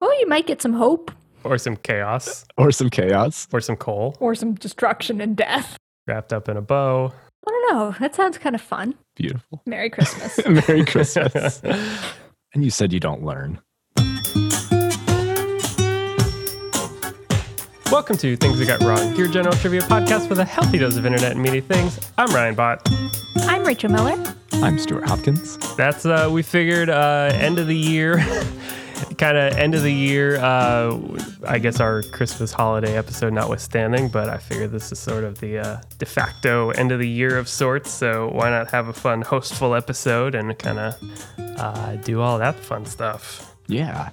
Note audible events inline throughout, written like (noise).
Oh, you might get some hope or some chaos or some chaos. or some coal or some destruction and death. wrapped up in a bow. I don't know. That sounds kind of fun. Beautiful. Merry Christmas. (laughs) Merry Christmas. (laughs) and you said you don't learn. Welcome to Things We Got Wrong, your general trivia podcast with a healthy dose of internet and media things. I'm Ryan Bott. I'm Rachel Miller. I'm Stuart Hopkins. That's uh we figured uh end of the year (laughs) kind of end of the year uh I guess our Christmas holiday episode notwithstanding, but I figure this is sort of the uh, de facto end of the year of sorts, so why not have a fun hostful episode and kind of uh do all that fun stuff. Yeah,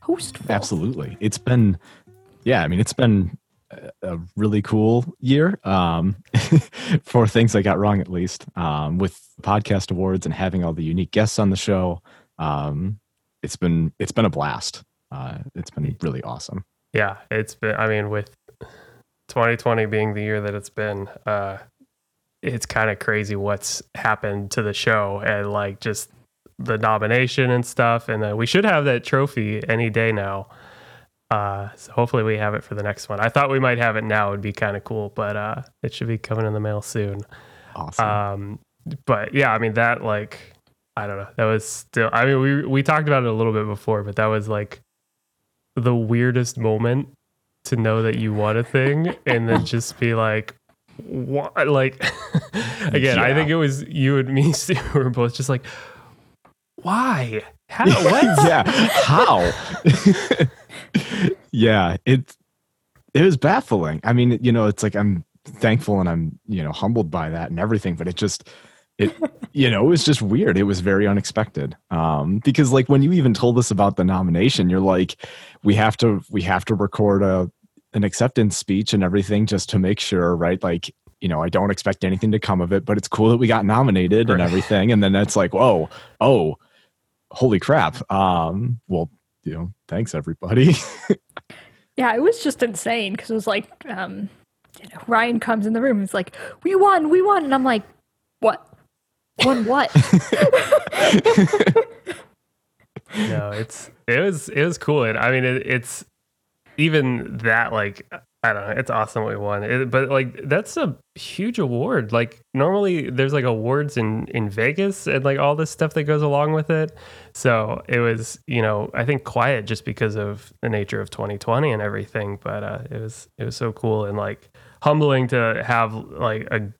Hostful. absolutely. It's been, yeah, I mean, it's been a- a really cool year um, (laughs) for things I got wrong, at least, um, with podcast awards and having all the unique guests on the show. Um, it's been it's been a blast. Uh, it's been really awesome. Yeah, it's been I mean with 2020 being the year that it's been uh it's kind of crazy what's happened to the show and like just the nomination and stuff and uh, we should have that trophy any day now. Uh so hopefully we have it for the next one. I thought we might have it now, it'd be kind of cool, but uh it should be coming in the mail soon. Awesome. Um, but yeah, I mean that like I don't know. That was still. I mean, we we talked about it a little bit before, but that was like the weirdest moment to know that you won a thing and then just be like, what? Like (laughs) again, I think it was you and me. (laughs) Stu, were both just like, why? How? (laughs) What? yeah. How? yeah. It it was baffling. I mean, you know, it's like I'm thankful and I'm, you know, humbled by that and everything, but it just it you know, it was just weird. It was very unexpected. Um, because like when you even told us about the nomination, you're like, we have to we have to record a an acceptance speech and everything just to make sure, right? Like, you know, I don't expect anything to come of it, but it's cool that we got nominated and everything. And then it's like, whoa, oh, holy crap. Um, well, you know, thanks everybody. (laughs) Yeah, it was just insane because it was like, um, you know, Ryan comes in the room. He's like, "We won, we won," and I'm like, "What? Won (laughs) what?" no, it's it was it was cool. And I mean, it, it's even that like I don't know. It's awesome we won, it, but like that's a huge award. Like normally there's like awards in in Vegas and like all this stuff that goes along with it. So it was you know I think quiet just because of the nature of 2020 and everything. But uh, it was it was so cool and like humbling to have like a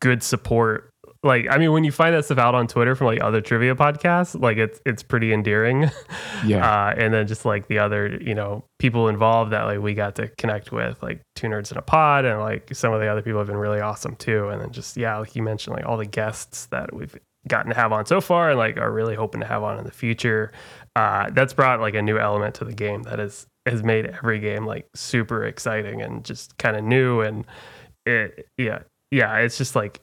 good support like I mean when you find that stuff out on Twitter from like other trivia podcasts, like it's it's pretty endearing. (laughs) yeah. Uh, and then just like the other, you know, people involved that like we got to connect with, like two nerds in a pod, and like some of the other people have been really awesome too. And then just yeah, like you mentioned, like all the guests that we've gotten to have on so far, and like are really hoping to have on in the future. Uh, that's brought like a new element to the game that has has made every game like super exciting and just kind of new. And it yeah yeah, it's just like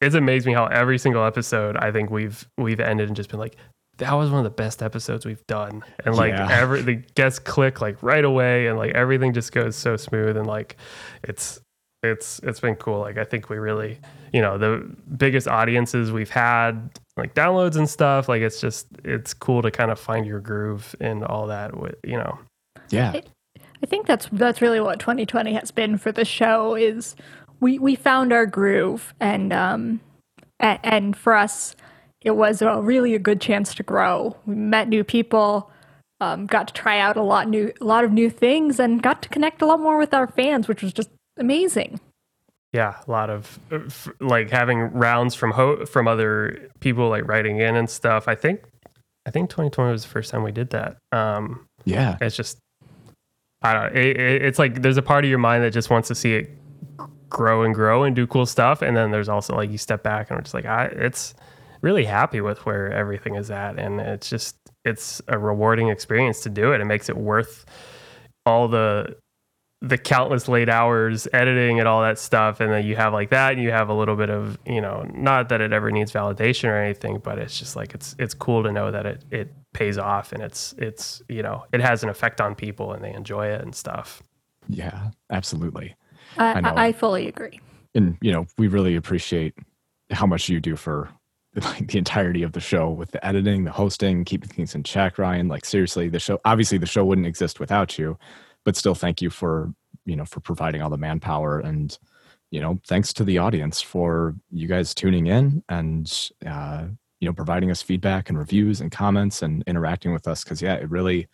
it's amazed me how every single episode I think we've we've ended and just been like that was one of the best episodes we've done and like Yeah. every the guests click like right away and like everything just goes so smooth and like it's it's it's been cool like i think we really you know the biggest audiences we've had like downloads and stuff like it's just it's cool to kind of find your groove and all that with you know yeah. I think that's that's really what 2020 has been for the show is we we found our groove and um and, and for us it was a really a good chance to grow. We met new people, um, got to try out a lot new a lot of new things and got to connect a lot more with our fans, which was just amazing. yeah a lot of uh, like having rounds from ho- from other people like writing in and stuff i think i think 2020 was the first time we did that um Yeah. it's just i don't it, it, it's like there's a part of your mind that just wants to see it grow and grow and do cool stuff and then there's also like you step back and we're just like i it's really happy with where everything is at and it's just it's a rewarding experience to do it it makes it worth all the the countless late hours editing and all that stuff and then you have like that and you have a little bit of you know not that it ever needs validation or anything but it's just like it's it's cool to know that it it pays off and it's it's you know it has an effect on people and they enjoy it and stuff Yeah. Absolutely. I, I. I, fully agree. And, you know, we really appreciate how much you do for like the entirety of the show with the editing, the hosting, keeping things in check, Ryan. Like seriously, the show obviously the show wouldn't exist without you, but still thank you for, you know, for providing all the manpower and you know, thanks to the audience for you guys tuning in and uh, you know, providing us feedback and reviews and comments and interacting with us cuz yeah, it really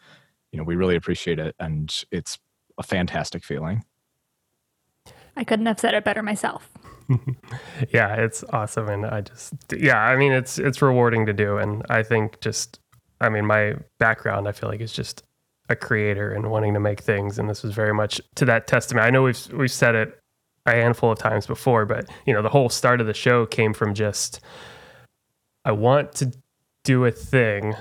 you know, we really appreciate it and it's a fantastic feeling. I couldn't have said it better myself. (laughs) yeah, it's awesome, and I just yeah, I mean it's it's rewarding to do, and I think just I mean my background I feel like is just a creator and wanting to make things, and this was very much to that testament. I know we've we've said it a handful of times before, but you know the whole start of the show came from just I want to do a thing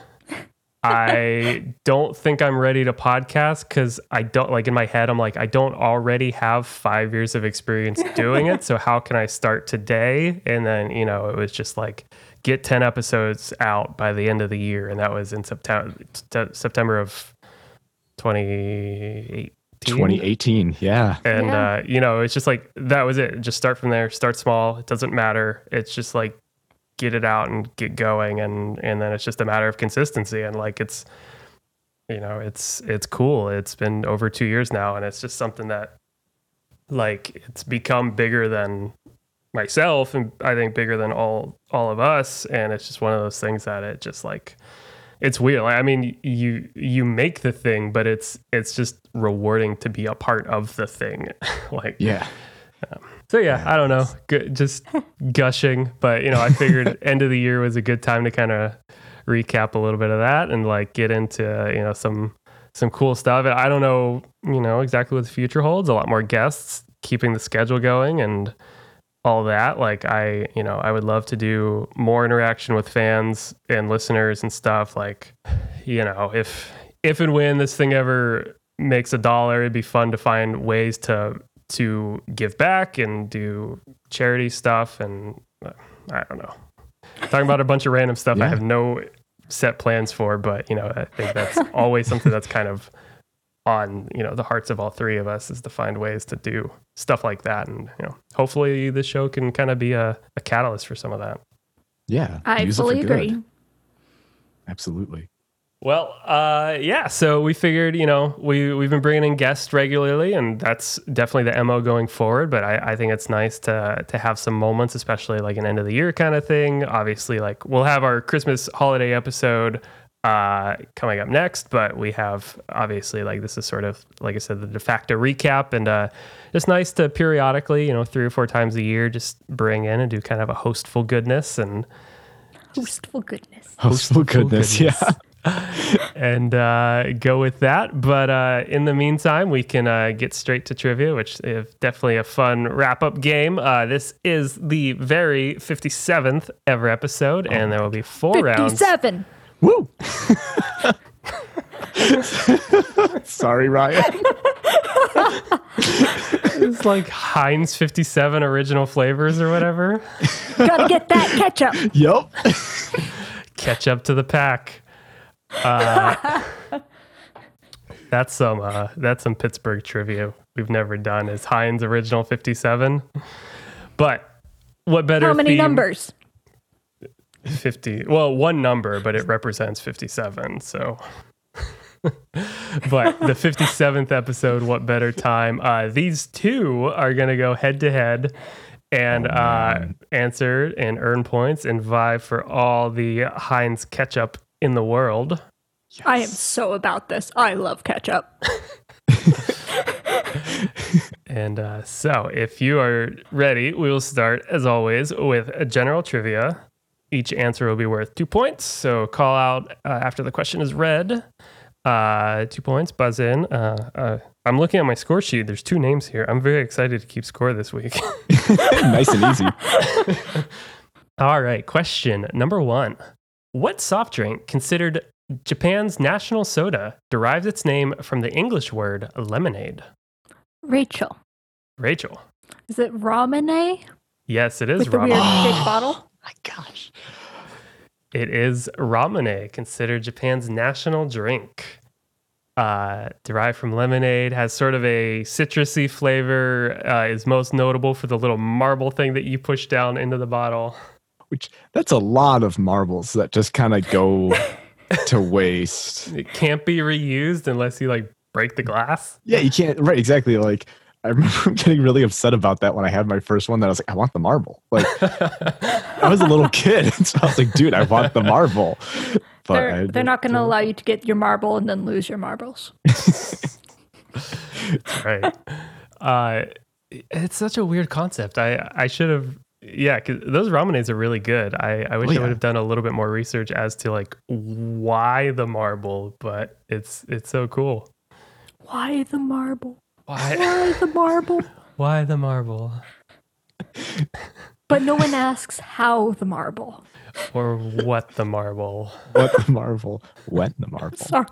I don't think I'm ready to podcast because I don't like in my head, I'm like, I don't already have five years of experience (laughs) doing it. So how can I start today? And then, you know, it was just like get 10 episodes out by the end of the year. And that was in September, September of 2018. 2018 yeah and Yeah. uh you know it's just like that was it just start from there start small it doesn't matter it's just like get it out and get going and and then it's just a matter of consistency and like it's you know it's it's cool. It's been over two years now and it's just something that like it's become bigger than myself and i think bigger than all all of us and it's just one of those things that it just like it's weird. Like, i mean you you make the thing but it's it's just rewarding to be a part of the thing. (laughs) Like yeah um, so yeah, I don't know, Good, just gushing, but you know, I figured (laughs) end of the year was a good time to kind of recap a little bit of that and like get into you know some some cool stuff. And I don't know, you know, exactly what the future holds. A lot more guests, keeping the schedule going, and all that. Like I, you know, I would love to do more interaction with fans and listeners and stuff. Like, you know, if if and when this thing ever makes a dollar, it'd be fun to find ways to to give back and do charity stuff and uh, I don't know. Talking about a bunch of random stuff I have no set plans for, but you know, I think that's (laughs) always something that's kind of on, you know, the hearts of all three of us is to find ways to do stuff like that and, you know, hopefully this show can kind of be a, a catalyst for some of that. yeah I use fully agree. absolutely Well, uh, yeah. So we figured, you know, we we've been bringing in guests regularly, and that's definitely the mo going forward. But I, I think it's nice to to have some moments, especially like an end of the year kind of thing. Obviously, like we'll have our Christmas holiday episode uh, coming up next, but we have obviously like this is sort of like I said, the de facto recap, and uh, it's nice to periodically, you know, three or four times a year, just bring in and do kind of a hostful goodness and Hostful goodness. hostful goodness, goodness. yeah and uh, go with that. But uh, in the meantime, we can uh, get straight to trivia, which is definitely a fun wrap up game. Uh, this is the very 57th ever episode, and there will be four rounds. 57. Woo! (laughs) Sorry, Ryan. It's like Heinz 57 original flavors or whatever. Gotta get that ketchup. Yep. Catch up to the pack. Uh, (laughs) that's some uh, that's some Pittsburgh trivia we've never done. Is Heinz original 57? But what better How many theme- numbers? 50 well one number but it represents 57 so (laughs) but the 57th episode what better time uh these two are gonna go head to head and uh answer and earn points and vie for all the heinz ketchup in the world I am so about this. I love ketchup. (laughs) And uh, so, if you are ready, we will start as always with a general trivia. Each answer will be worth two points. So, call out uh, after the question is read. Uh, two points, buzz in. Uh, uh, I'm looking at my score sheet. There's two names here. I'm very excited to keep score this week. (laughs) nice and easy. (laughs) All right, question number one What soft drink, considered Japan's national soda, derives its name from the English word lemonade? Rachel. Rachel. Is it ramune Yes, it is with the ramen. weird shaped bottle? (gasps) My gosh. It is ramune, considered Japan's national drink. Uh, derived from lemonade, has sort of a citrusy flavor. Uh, is most notable for the little marble thing that you push down into the bottle. Which that's a lot of marbles that just kind of go (laughs) to waste. It can't be reused unless you like break the glass. Yeah, you can't. Right, exactly. Like I (laughs) remember getting really upset about that when I had my first one. That I was like, I want the marble. Like (laughs) I was a little kid, so I was like, dude, I want the marble. But They're, they're not going to allow you to get your marble and then lose your marbles. right. Uh, it's such a weird concept. I I should have. Yeah, 'cause those ramunes are really good. I, I wish Oh, I would have done a little bit more research as to like why the marble, but it's it's so cool. Why the marble? Why Why the marble? (laughs) why the marble But no one asks how the marble. or what the marble? what the marble? When the marble? (laughs) Sorry.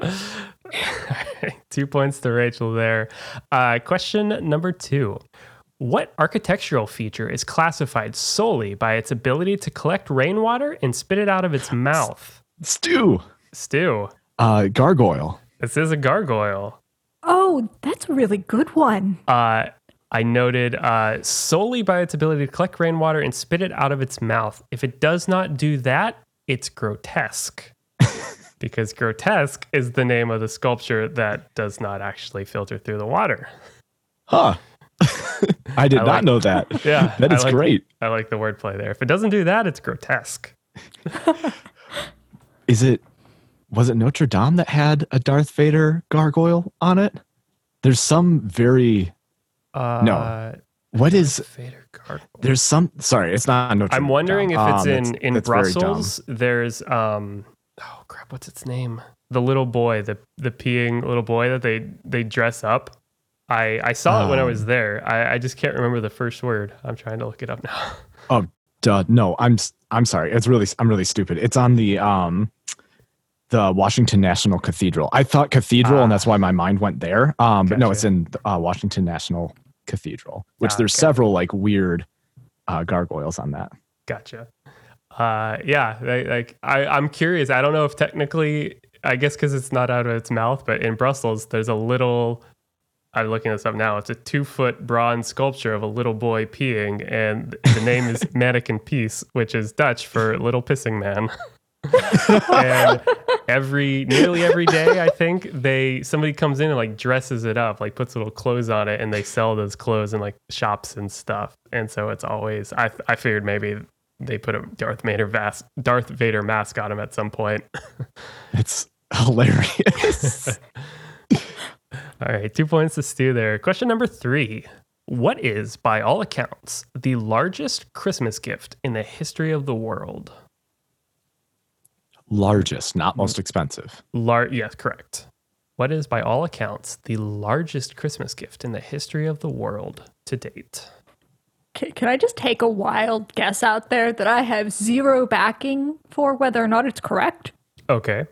(laughs) two points to Rachel there. Uh, question number two. What architectural feature is classified solely by its ability to collect rainwater and spit it out of its mouth? Stu. Stu. Uh, gargoyle. this is a gargoyle. Oh, that's a really good one. Uh, I noted uh, solely by its ability to collect rainwater and spit it out of its mouth. If it does not do that, it's grotesque. (laughs) because grotesque is the name of the sculpture that does not actually filter through the water. Huh. I did I not like- know that. (laughs) Yeah, (laughs) That is I like- great. I like the wordplay there. If it doesn't do that, it's grotesque. (laughs) Is it? Was it Notre Dame that had a Darth Vader gargoyle on it? There's some very. Uh, no What is? Vader gargoyle? There's some. Sorry, it's not Notre I'm Dame. wondering if it's Um, in in that's very dumb. Brussels. There's um oh crap, what's its name? The little boy, the the peeing little boy that they they dress up. I I saw it when I was Um. there. I I just can't remember the first word. I'm trying to look it up now. (laughs) Oh, duh, no, I'm I'm sorry. It's really I'm really stupid. It's on the um the Washington National Cathedral. I thought cathedral, and that's why my mind went there. Um, but no, it's in uh, Washington National Cathedral, which Ah, there's okay. several like weird uh, gargoyles on that. Gotcha. Uh, yeah, like, like I, I'm curious. I don't know if technically, I guess because it's not out of its mouth, but in Brussels, there's a little. I'm looking this up now. It's a two foot bronze sculpture of a little boy peeing, and the name is (laughs) Manneken Pis, which is Dutch for little pissing man. (laughs) and every nearly every day, I think they somebody comes in and like dresses it up, like puts little clothes on it, and they sell those clothes in like shops and stuff. And so it's always I I figured maybe they put a Darth Vader vas- Darth Vader mask on him at some point. It's hilarious. (laughs) All right, two points to Stu there. Question number three. What is, by all accounts, the largest Christmas gift in the history of the world? Largest, not most mm. expensive. Lar- yes, correct. What is, by all accounts, the largest Christmas gift in the history of the world to date? Can, can I just take a wild guess out there that I have zero backing for whether or not it's correct? Okay.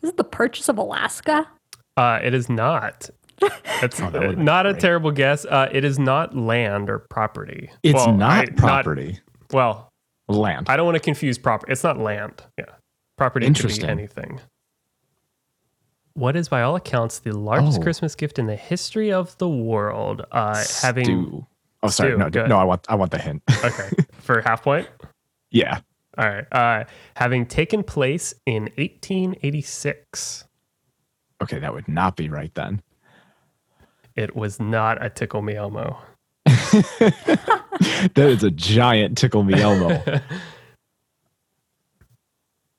Is it the purchase of Alaska? Uh, it is not. It's Oh, that not a great. terrible guess. Uh, it is not land or property. It's Well, not I- property. well, Land. I don't want to confuse property. It's not land. Yeah. Property could be Interesting. anything. What is, by all accounts, the largest Oh. Christmas gift in the history of the world? Uh, having Stu. Oh, sorry. Stu, no, good. no. I want I want the hint. (laughs) okay for half point. yeah. All right. Uh, having taken place in 1886, Okay, that would not be right then. it was not a Tickle Me Elmo. (laughs) That is a giant tickle me elmo. (laughs)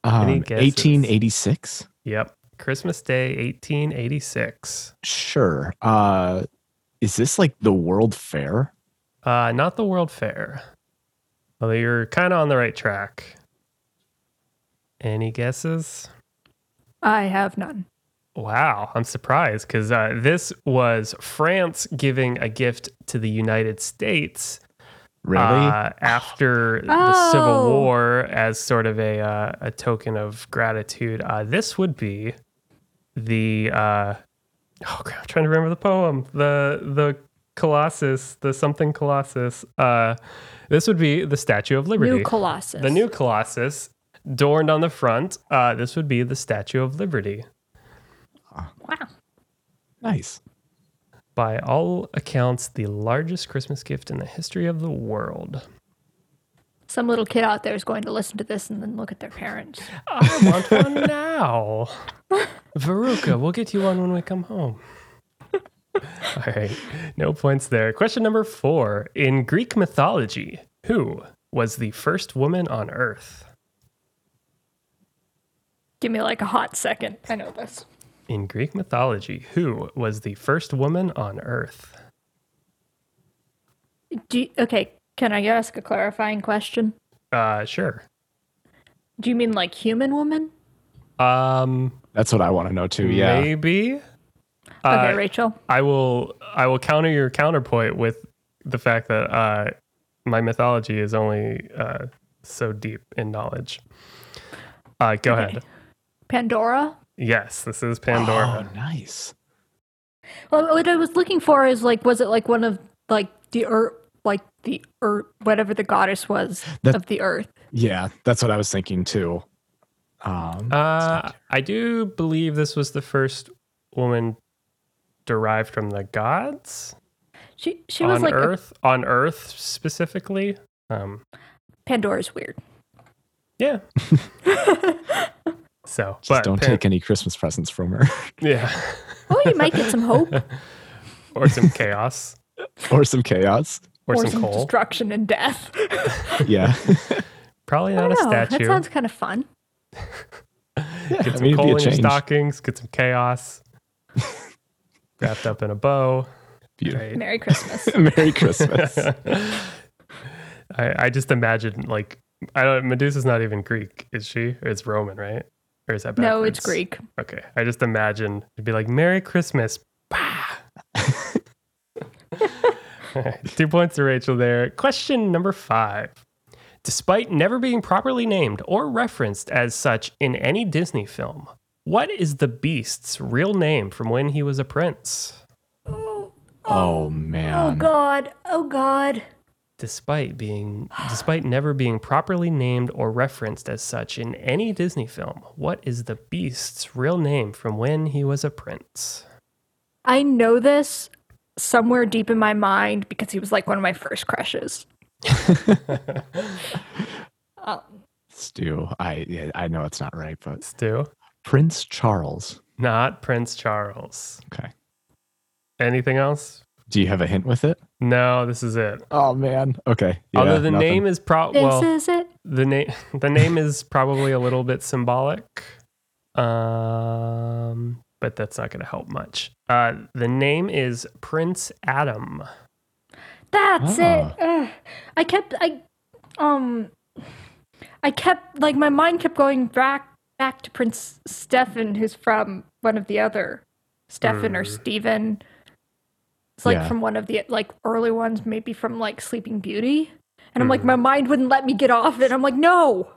Um, 1886. Yep. Christmas Day, 1886. Sure. Uh, is this like the World Fair? Uh, not the World Fair. Although you're kind of on the right track. Any guesses? I have none. Wow, I'm surprised because uh, this was France giving a gift to the United States Really? uh, after the Civil Oh. War as sort of a uh, a token of gratitude. Uh, this would be the uh, oh crap, I'm trying to remember the poem. The the Colossus, the something Colossus. Uh, this would be the Statue of Liberty. New Colossus. the new Colossus, adorned on the front. Uh, this would be the Statue of Liberty. Wow. nice. By all accounts, the largest Christmas gift in the history of the world. some little kid out there is going to listen to this and then look at their parents. I want one now. (laughs) Veruca, we'll get you one when we come home. All right, no points there. Question number four. In Greek mythology, who was the first woman on Earth? Give me like a hot second. I know this. In Greek mythology, who was the first woman on Earth? Do you, okay, can I ask a clarifying question? Uh, sure. Do you mean like human woman? Um, That's what I want to know too. Yeah. maybe. Okay, Uh, Rachel. I will. I will counter your counterpoint with the fact that uh, my mythology is only uh, so deep in knowledge. Uh, go Okay. ahead. Pandora? Yes, this is Pandora. Oh, nice. Well, what I was looking for is like, was it like one of like the earth, like the earth, whatever the goddess was That- of the earth? Yeah, that's what I was thinking too. Um, Uh, I do believe this was the first woman derived from the gods She she was on like a, Earth. on Earth specifically. Um, Pandora's weird. yeah. (laughs) so, just but don't Pan- take any Christmas presents from her (laughs) yeah, Oh, you might get some hope (laughs) or some chaos, or some chaos. or, or some some destruction and death. (laughs) Yeah. Probably I not a don't know. That sounds kind of fun. yeah Get I some mean, coal be a in your stockings. Get some chaos. Wrapped up in a bow. Beautiful. Right. Merry Christmas. Merry Christmas. I, I just imagine like I don't. Medusa's not even Greek, is she? It's Roman, right? Or is that backwards? no, it's Greek. Okay, I just imagine it'd be like Merry Christmas. Bah! (laughs) (laughs) Two points to Rachel there. Question number five. Despite never being properly named or referenced as such in any Disney film, what is the beast's real name from when he was a prince? oh Oh man. Oh, God. Oh God. Despite being despite never being properly named or referenced as such in any Disney film, what is the beast's real name from when he was a prince? I know this somewhere deep in my mind because he was like one of my first crushes. um, (laughs) Stu, I yeah, I know it's not right, but Stu? Prince Charles. Not Prince Charles. Okay. Anything else? Do you have a hint with it? No, this is it. Oh man. Okay. Yeah, Although the nothing. name is pro this well, is it. the name (laughs) the name is probably a little bit symbolic. Um, but that's not going to help much. Uh, the name is Prince Adam. That's Ah. it. Ugh. I kept I um I kept like my mind kept going back back to Prince Stefan who's from one of the other Stefan or Mm. Stephen. It's like Yeah. from one of the like early ones, maybe from like Sleeping Beauty. And I'm like, Mm. my mind wouldn't let me get off it. I'm like, no,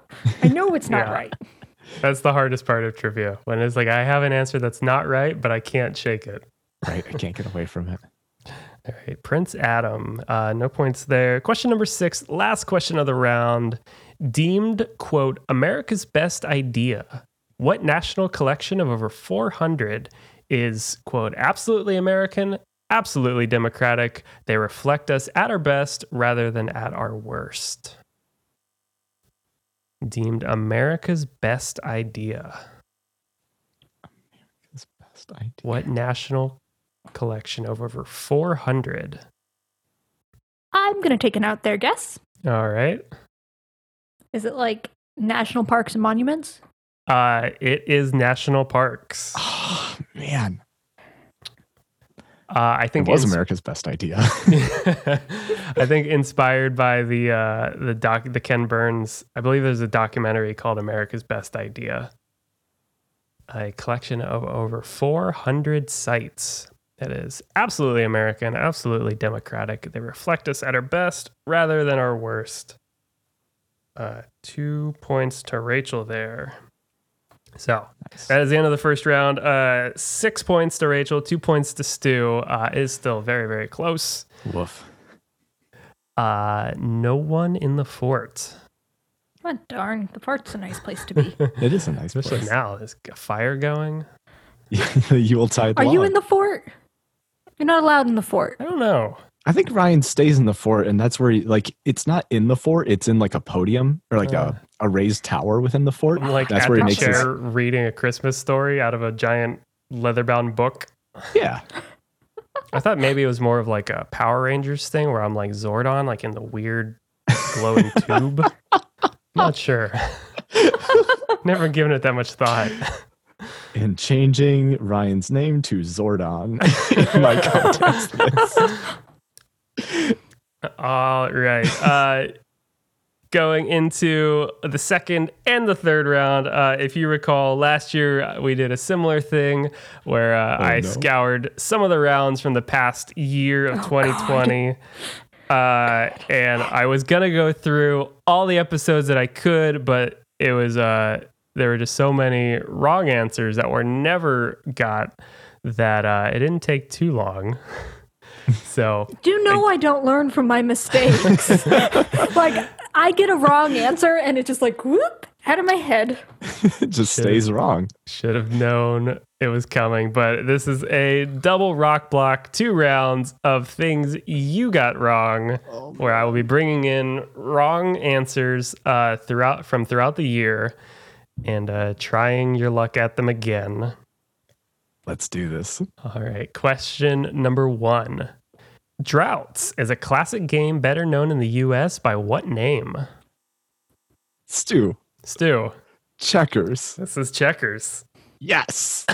I know it's not (laughs) Yeah. right. (laughs) That's the hardest part of trivia. When it's like I have an answer that's not right, but I can't shake it. Right. I can't get away from it. (laughs) All right, Prince Adam. Uh, no points there. Question number six, last question of the round. Deemed, quote, America's best idea. What national collection of over 400 is, quote, absolutely American, absolutely democratic? They reflect us at our best rather than at our worst. Deemed America's best idea. His best idea. What national collection of over 400? I'm gonna take an out there guess. All right. Is it like national parks and monuments? Uh, it is national parks. Oh man. I think It was ins- America's best idea. (laughs) (laughs) I think inspired by the uh, the doc the Ken Burns. I believe there's a documentary called America's Best Idea. A collection of over 400 sites that is absolutely American, absolutely democratic. They reflect us at our best rather than our worst. Uh, two points to Rachel there. So that is the end of the first round. Uh, six points to Rachel, two points to Stu. Uh, it is still very, very close. Woof. Uh, no one in the fort. Oh, darn, the fort's a nice place to be. (laughs) It is a nice Especially place. now, there's a fire going. (laughs) you the Yuletide Are you in the fort? You're not allowed in the fort. I don't know. I think Ryan stays in the fort, and that's where he like it's not in the fort; it's in like a podium or like Uh. a, a raised tower within the fort. Like that's at where he makes his reading a Christmas story out of a giant leather-bound book. yeah. I thought maybe it was more of like a Power Rangers thing where I'm like Zordon, like in the weird glowing (laughs) tube. Not sure. (laughs) Never given it that much thought. And changing Ryan's name to Zordon (laughs) in my contest list. (laughs) All right. Uh, going into the second and the third round. Uh, if you recall, last year uh, we did a similar thing where uh, I no. scoured some of the rounds from the past year of 2020. Uh, and I was gonna go through all the episodes that I could, but it was uh, there were just so many wrong answers that were never got that uh, it didn't take too long. (laughs) (laughs) so Do you know I don't learn from my mistakes? (laughs) like I get a wrong answer and it just like whoop out of my head. it (laughs) just stays wrong. Should have known it was coming, but this is a double rock block, two rounds of things you got wrong, where I will be bringing in wrong answers uh, throughout from throughout the year and uh, trying your luck at them again. Let's do this. All right, question number one: Draughts is a classic game better known in the U.S. by what name? Stu, Stu, checkers. this is checkers. Yes.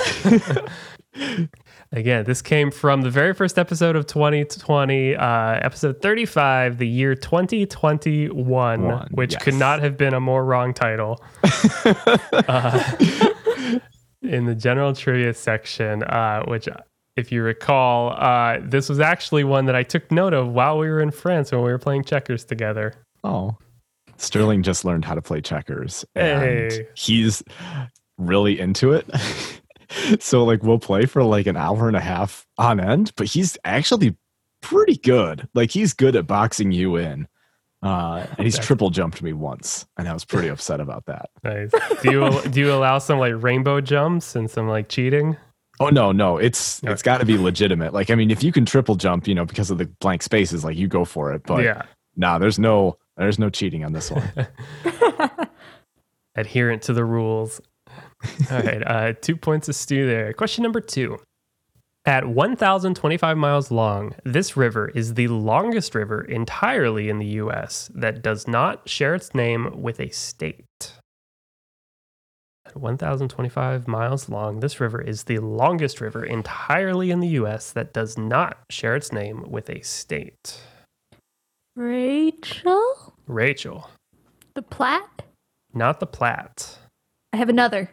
(laughs) Again, this came from the very first episode of 2020, uh, episode 35, the year 2021, One, which yes. could not have been a more wrong title. (laughs) uh, in the general trivia section, uh, which, if you recall, uh, this was actually one that I took note of while we were in France when we were playing checkers together. Oh. Sterling just learned how to play checkers. And Hey. he's really into it. (laughs) so like we'll play for like an hour and a half on end, but he's actually pretty good. Like he's good at boxing you in. Uh, and he's Okay. triple jumped me once, and I was pretty (laughs) upset about that. Nice. Do you do you allow some like rainbow jumps and some like cheating? Oh no, no, it's it's got to be legitimate. Like I mean, if you can triple jump, you know, because of the blank spaces, like you go for it. But yeah. nah, there's no there's no cheating on this one. (laughs) adherent to the rules. All right, uh, two points of Stu there. Question number two. At 1,025 miles long, this river is the longest river entirely in the U.S. that does not share its name with a state. At 1,025 miles long, this river is the longest river entirely in the U.S. that does not share its name with a state. Rachel? Rachel, The Platte? not the Platte. I have another.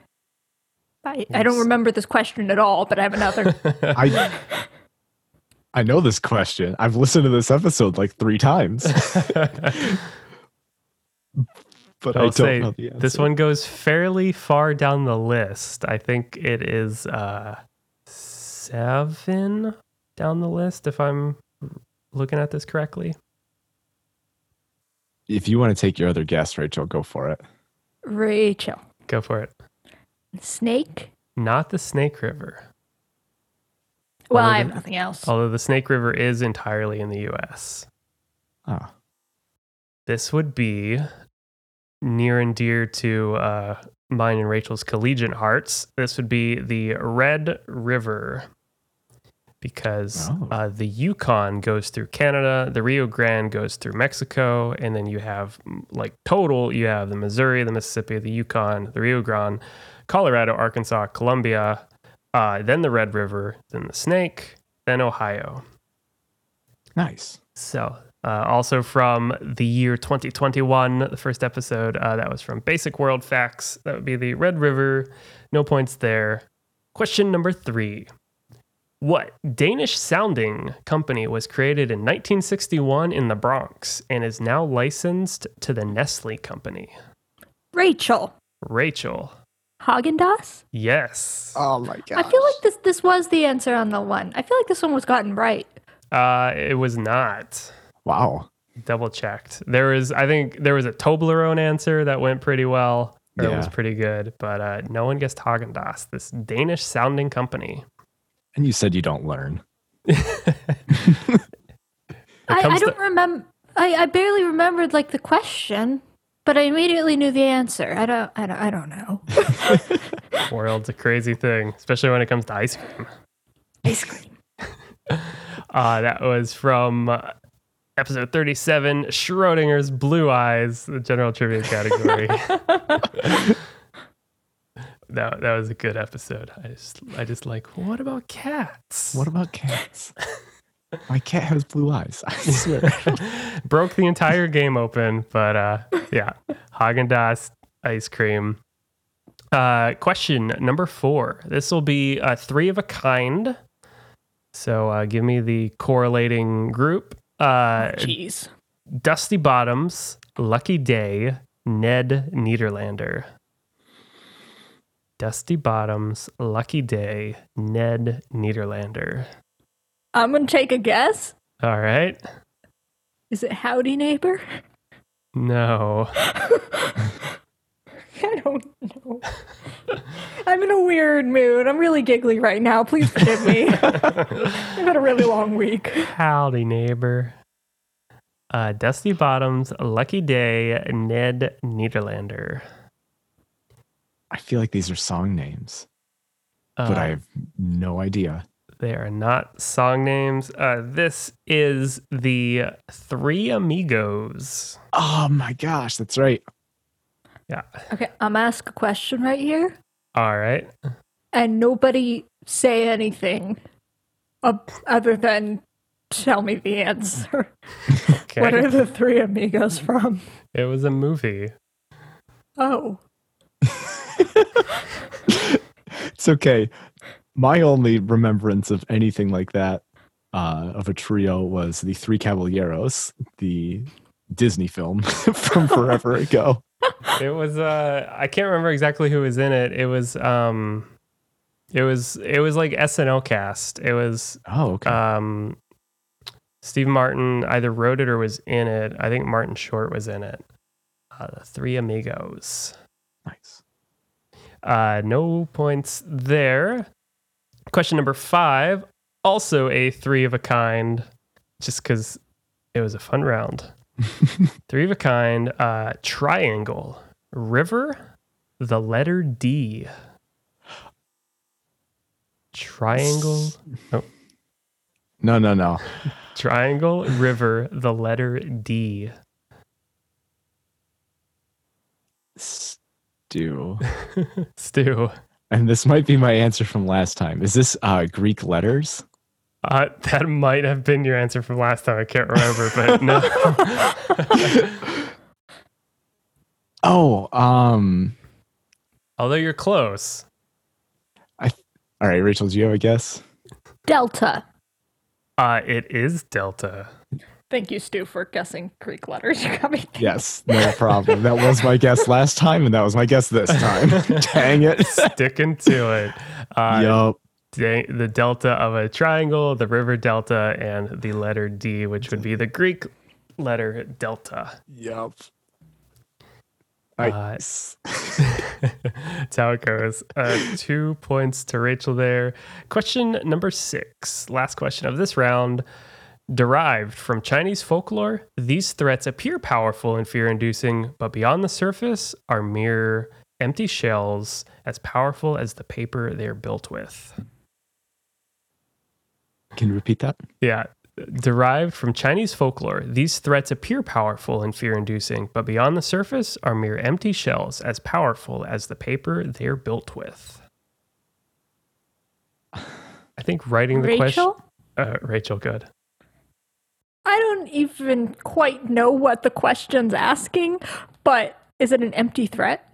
I, I don't remember this question at all, but I have another. (laughs) I (laughs) I know this question. I've listened to this episode like three times, (laughs) but I I'll don't say know the answer. this one goes fairly far down the list. I think it is uh, seven down the list, if I'm looking at this correctly. If you want to take your other guess, Rachel, go for it. Rachel. Go for it. Snake? Not the Snake River, Well, Other I have than- nothing else. although the Snake River is entirely in the U.S. Oh. This would be near and dear to uh, mine and Rachel's collegiate hearts. This would be the Red River because Oh. uh, the Yukon goes through Canada, the Rio Grande goes through Mexico, and then you have like total, you have the Missouri, the Mississippi, the Yukon, the Rio Grande, Colorado, Arkansas, Columbia, uh, then the Red River, then the Snake, then Ohio. nice. So, uh, also from the year 2021, the first episode, uh, that was from Basic World Facts. That would be the Red River. No points there. Question number three What Danish sounding company was created in 1961 in the Bronx and is now licensed to the Nestle Company? Rachel. Rachel. Haagen Dazs? Yes. Oh my god. I feel like this this was the answer on the one. I feel like this one was gotten right. Uh, it was not. wow. double checked. There was, I think, there was a Toblerone answer that went pretty well. Or It was pretty good, but uh, no one guessed Haagen Dazs, this Danish sounding company. And you said you don't learn. (laughs) (laughs) I, I don't remember. I, I barely remembered like the question, but I immediately knew the answer. I don't. I don't. I don't know. (laughs) World's a crazy thing, especially when it comes to ice cream. Ice cream. (laughs) Uh, that was from uh, episode 37, Schrodinger's Blue Eyes, the general trivia category. (laughs) that, that was a good episode. I just I just like, what about cats? What about cats? My cat has blue eyes. I swear. (laughs) Broke the entire game open, but uh, yeah, Haagen Dazs ice cream. Uh, question number four. This will be uh, three of a kind. So uh, give me the correlating group. Uh, Jeez. Dusty Bottoms, Lucky Day, Ned Nederlander. Dusty Bottoms, Lucky Day, Ned Nederlander. I'm gonna take a guess. All right. Is it Howdy Neighbor? No. (laughs) I don't know. I'm in a weird mood. I'm really giggly right now. Please forgive me. (laughs) I've had a really long week. Howdy, neighbor. Uh, Dusty Bottoms, Lucky Day, Ned Nederlander. I feel like these are song names, Uh, but I have no idea. They are not song names. Uh, this is the Three Amigos. Oh my gosh, that's right. Yeah. Okay, I'm gonna ask a question right here, All right. and nobody say anything ob- other than tell me the answer. (laughs) (laughs) Okay. What are the three amigos from? it was a movie. Oh, (laughs) It's okay. My only remembrance of anything like that uh, of a trio was the Three Caballeros, the Disney film (laughs) from forever (laughs) ago. It was uh I can't remember exactly who was in it. It was um it was it was like SNL cast. It was Oh, okay. um Steve Martin either wrote it or was in it. I think Martin Short was in it. Uh, the Three Amigos. nice. Uh, no points there. Question number five, also a three of a kind, just because it was a fun round. (laughs) three of a kind, uh, triangle, river, the letter D. Triangle, No, no, no. (laughs) triangle, river, the letter D. Stu. (laughs) Stu. And this might be my answer from last time. Is this uh, Greek letters? Uh, that might have been your answer from last time. I can't remember, but no. (laughs) Oh, um, Although you're close. all right, Rachel, do you have a guess? Delta. Uh, it is Delta. Thank you, Stu, for guessing Greek letters. You got me. Yes, no problem. That was my guess last time, and that was my guess this time. (laughs) Dang it. Sticking to it. Uh, yup. da- the delta of a triangle, the river delta, and the letter D, which would be the Greek letter delta. Yup. Uh, (laughs) That's how it goes. Uh, two points to Rachel there. Question number six, last question of this round. Derived from Chinese folklore, these threats appear powerful and fear inducing, but beyond the surface are mere empty shells as powerful as the paper they are built with. Can you repeat that? Yeah. Derived from Chinese folklore, these threats appear powerful and fear inducing, but beyond the surface are mere empty shells as powerful as the paper they're built with. I think writing the question. Rachel? Uh, Rachel, good. I don't even quite know what the question's asking, but is it an empty threat?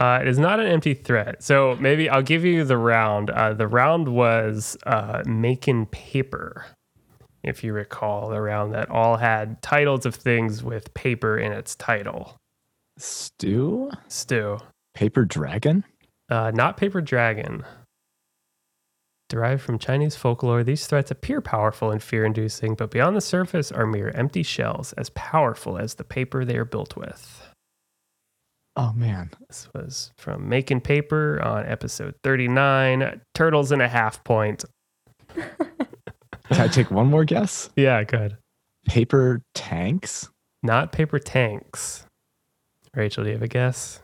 Uh, it is not an empty threat. So maybe I'll give you the round. Uh, the round was uh, making paper, if you recall, the round that all had titles of things with paper in its title. Stu? Stu. Paper dragon? Uh, not paper dragon. Derived from Chinese folklore, these threats appear powerful and fear inducing, but beyond the surface are mere empty shells, as powerful as the paper they are built with. Oh, man. This was from Making Paper on episode 39. Turtles and a half point. (laughs) Can I take one more guess? Yeah, good. Paper tanks? Not paper tanks. Rachel, do you have a guess?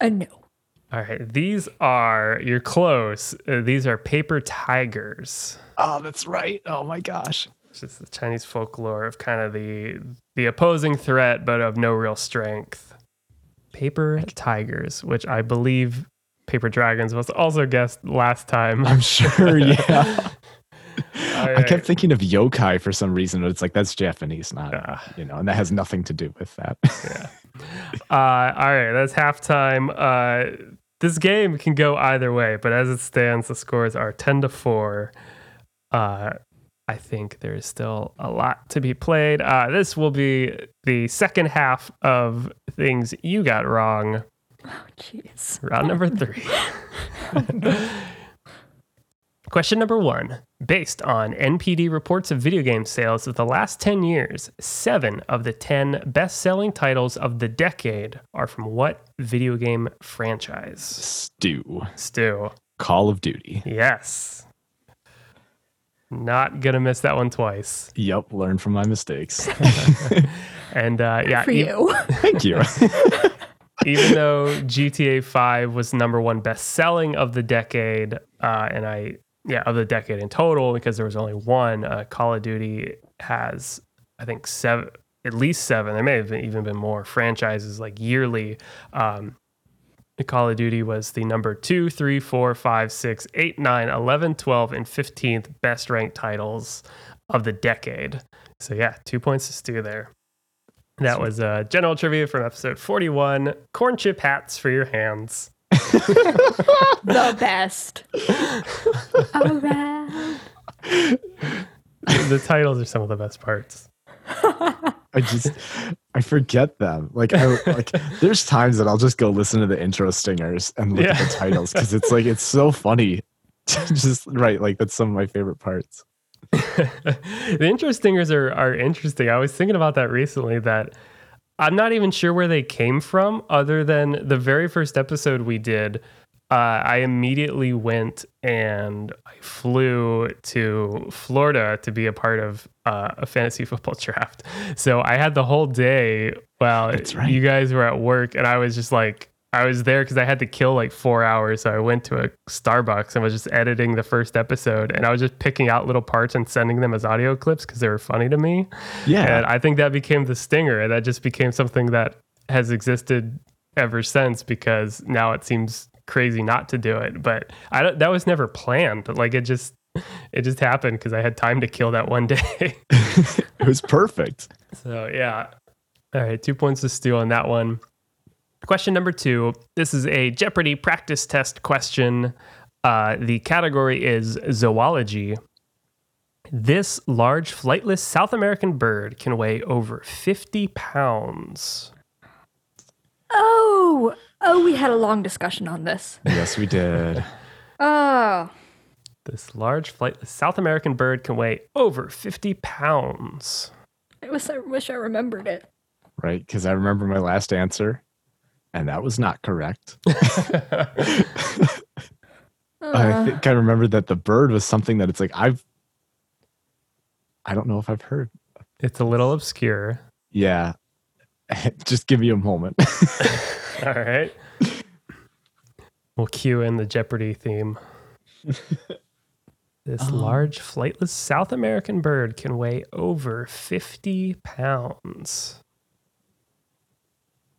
Uh, no. All right, these are you're close. Uh, these are paper tigers. Oh, that's right. Oh my gosh. It's just the Chinese folklore of kind of the the opposing threat, but of no real strength. Paper tigers, which I believe paper dragons was also guessed last time. I'm sure, (laughs) yeah. All I kept thinking of yokai for some reason, but it's like that's Japanese, not Ah. you know, and that has nothing to do with that. (laughs) Uh, all right, that's halftime. Uh, this game can go either way, but as it stands, the scores are 10 to 4. Uh, I think there is still a lot to be played. Uh, this will be the second half of things you got wrong. Oh, jeez. Round number three. (laughs) (laughs) Question number one. Based on NPD reports of video game sales of the last 10 years, seven of the 10 best selling titles of the decade are from what video game franchise? Stew. Stu. Call of Duty. Yes. Not gonna miss that one twice. Yep, learn from my mistakes. (laughs) And uh, yeah, For e- you. (laughs) Thank you. (laughs) even though GTA 5 was number one best selling of the decade, uh, and I, yeah, of the decade in total, because there was only one, uh, Call of Duty has, I think, seven, at least seven, there may have been, even been more franchises like yearly. Um, Call of Duty was the number two, three, four, five, six, eight, nine, 11, 12, and 15th best ranked titles of the decade. So, yeah, two points to Stu there. That was uh, general trivia from episode 41 corn chip hats for your hands. The best. Around. the titles are some of the best parts. I just I forget them. Like I like there's times that I'll just go listen to the intro stingers and look at the titles because it's like it's so funny. (laughs) just right, like that's some of my favorite parts. (laughs) the intro stingers are, are interesting. I was thinking about that recently that I'm not even sure where they came from, other than the very first episode we did. Uh, I immediately went and I flew to Florida to be a part of uh, a fantasy football (laughs) draft. So I had the whole day while right. you guys were at work, and I was just like, I was there because I had to kill like four hours. So I went to a Starbucks and was just editing the first episode, and I was just picking out little parts and sending them as audio clips because they were funny to me. Yeah. And I think that became the stinger, and that just became something that has existed ever since because now it seems crazy not to do it. But I don't, that was never planned. Like it just it just happened because I had time to kill that one (laughs) day. (laughs) it was perfect. so yeah. All right, two points to steal on that one. Question number two. This is a Jeopardy practice test question. Uh, the category is zoology. This large flightless South American bird can weigh over 50 pounds. Oh, oh, we had a long discussion on this. Yes, we did. (laughs) Oh, This large flightless South American bird can weigh over 50 pounds. I wish I wish I remembered it. Right? Because I remember my last answer, and that was not correct. (laughs) I uh. think I remember that the bird was something that it's like I've I don't know if I've heard. It's a little obscure. Yeah. (laughs) Just give me a moment. (laughs) All right. We'll cue in the Jeopardy theme. This um. large flightless South American bird can weigh over 50 pounds.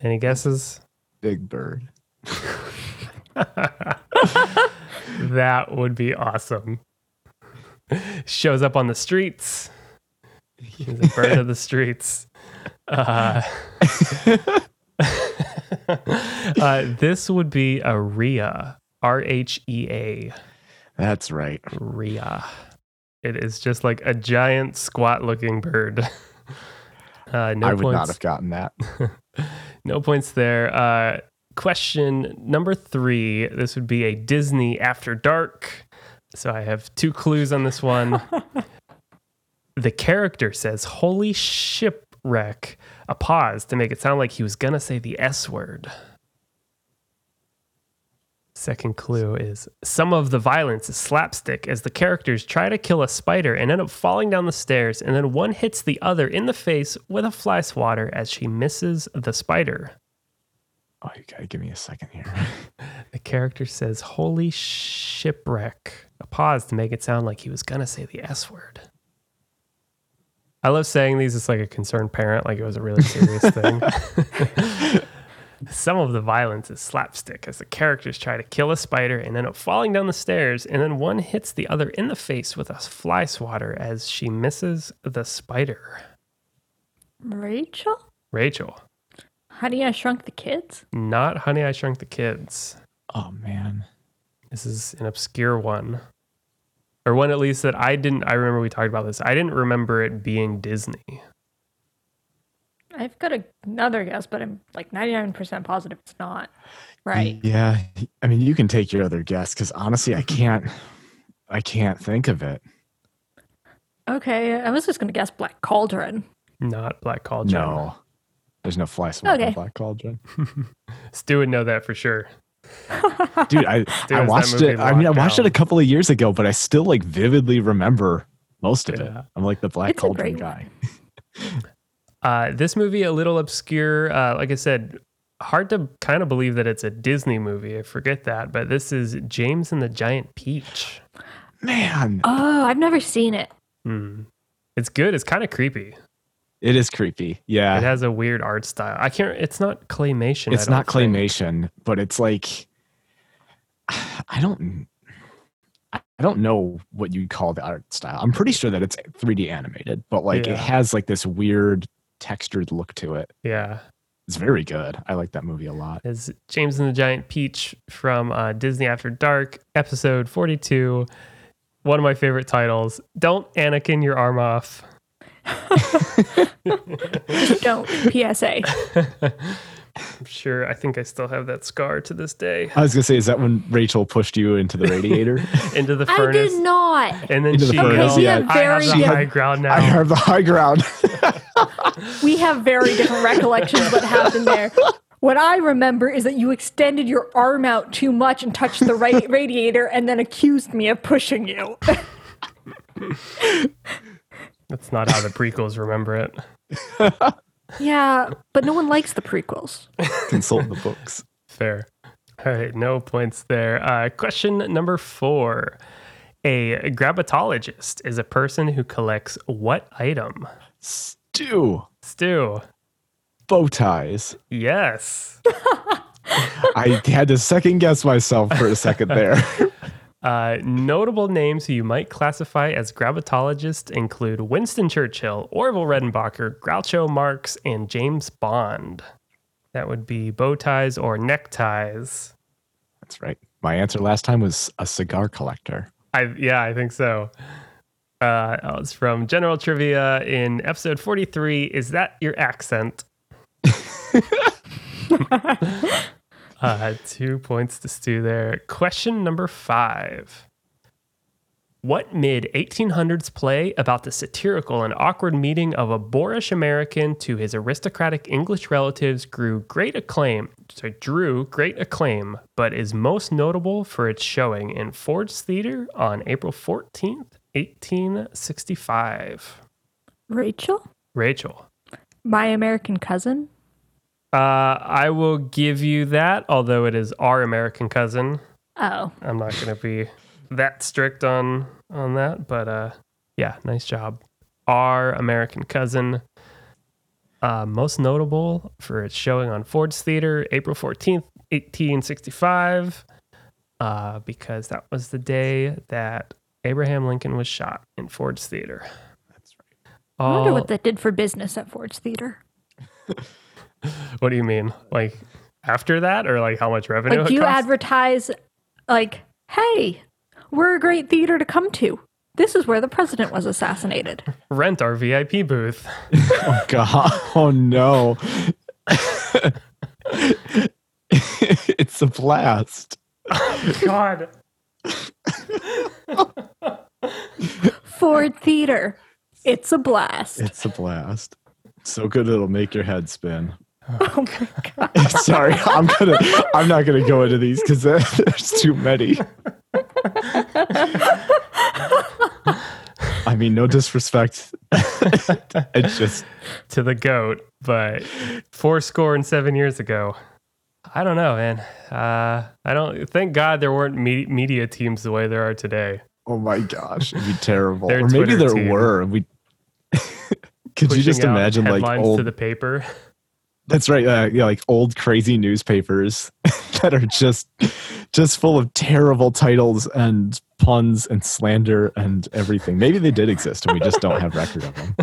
Any guesses? Big bird. (laughs) That would be awesome. Shows up on the streets. He's a bird of the streets. Uh, (laughs) uh, this would be a rhea. R H E A. That's right. Rhea. It is just like a giant squat looking bird. (laughs) Uh, no I would points. not have gotten that. No points there. Uh, question number three. This would be a Disney After Dark. So I have two clues on this one. (laughs) the character says, Holy shipwreck. A pause to make it sound like he was going to say the S word. Second clue is some of the violence is slapstick as the characters try to kill a spider and end up falling down the stairs, and then one hits the other in the face with a fly swatter as she misses the spider. Oh, you gotta give me a second here. (laughs) The character says, Holy shipwreck. A pause to make it sound like he was gonna say the S word. I love saying these. It's like a concerned parent, like it was a really serious thing. (laughs) (laughs) Some of the violence is slapstick as the characters try to kill a spider and end up falling down the stairs, and then one hits the other in the face with a fly swatter as she misses the spider. Rachel? Rachel, Honey, I Shrunk the Kids? not Honey, I Shrunk the Kids. Oh man. This is an obscure one. Or one at least that I didn't I remember we talked about this. I didn't remember it being Disney. I've got another guess, but I'm like 99% positive it's not. Right. Yeah. I mean, you can take your other guess because honestly, I can't. I can't think of it. Okay, I was just going to guess Black Cauldron. Not Black Cauldron. No. There's no fly swat Okay. in Black Cauldron. (laughs) Stu would know that for sure. (laughs) Dude, I, I watched it. I mean, I locked watched it a couple of years ago, but I still like vividly remember most of it. I'm like the Black It's Cauldron guy. (laughs) Uh, this movie a little obscure. Uh, like I said, hard to kind of believe that it's a Disney movie. I forget that, but this is James and the Giant Peach. Man, Oh, I've never seen it. Hmm. It's good. It's kind of creepy. it is creepy. Yeah. It has a weird art style. I can't. It's not claymation. it's not don't think. claymation, but it's like (sighs) I don't I don't know what you'd call the art style. I'm pretty sure that it's 3D animated, but like Yeah. it has like this weird textured look to it. Yeah. It's very good. I like that movie a lot. is James and the Giant Peach from uh, Disney After Dark, episode 42. One of my favorite titles. Don't Anakin your arm off. (laughs) Don't. PSA. (laughs) I'm sure. I think I still have that scar to this day. I was gonna say, is that when Rachel pushed you into the radiator? (laughs) Into the furnace. I did not. And then Into the she furnace, goes, yeah. I We have have the different- high ground now. I have the high ground. (laughs) We have very different recollections of what happened there. What I remember is that you extended your arm out too much and touched the ra- (laughs) radiator and then accused me of pushing you. (laughs) That's not how the prequels remember it. yeah, but no one likes the prequels. Consult the books. Fair. All right, no points there. Uh, question number four. A grabatologist is a person who collects what item? Stu. Stu. Bow ties. Yes. (laughs) I had to second guess myself for a second there. (laughs) Uh, notable names who you might classify as grabatologists include Winston Churchill, Orville Redenbacher, Groucho Marx, and James Bond. That would be bow ties or neckties. That's right. My answer last time was a cigar collector. I yeah, I think so. Uh, it's from General Trivia in episode 43. Is that your accent? (laughs) uh, two points to Stu there. Question number five. What mid 1800s play about the satirical and awkward meeting of a boorish American to his aristocratic English relatives grew great acclaim, so drew great acclaim, but is most notable for its showing in Ford's Theater on April 14th, 1865? Rachel? Rachel. My American cousin? Uh, I will give you that, although it is our American cousin. Oh. I'm not going to be that strict on on that, but uh, yeah, nice job. Our American cousin, uh, most notable for its showing on Ford's Theater, April 14th, 1865, uh, because that was the day that Abraham Lincoln was shot in Ford's Theater. That's right. I wonder oh. what that did for business at Ford's Theater. (laughs) what do you mean? Like after that, or like how much revenue? Like, it do you cost? advertise, like, hey, we're a great theater to come to? This is where the president was assassinated. (laughs) rent our VIP booth? (laughs) Oh god. Oh no. it's a blast. God. Ford Theater. It's a blast. It's a blast. So good it'll make your head spin. Oh my god. (laughs) Sorry, I'm gonna. I'm not gonna go into these because (laughs) there's too many. I mean, no disrespect. (laughs) it's just to the goat, but four score and seven years ago. I don't know, man. Uh, I don't. Thank God there weren't me- media teams the way there are today. Oh my gosh, it'd be terrible. Their or maybe Twitter there team. were. We (laughs) could you just imagine like old? to the paper? (laughs) that's right. Uh, yeah, like old crazy newspapers (laughs) that are just just full of terrible titles and puns and slander and everything. Maybe they did exist and we just don't have record of them.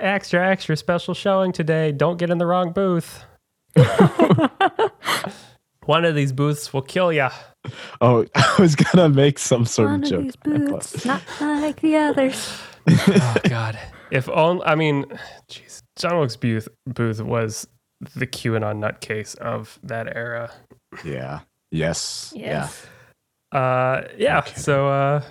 extra, extra special showing today. Don't get in the wrong booth. One of these booths will kill ya. Oh, (laughs) I was gonna make some sort One of of joke. these boots, not like the others. (laughs) Oh God! If only, I mean, jeez, John Wilkes Booth Booth was the QAnon nutcase of that era. Yeah. Yes. Yeah. Uh, yeah. Okay. So, uh,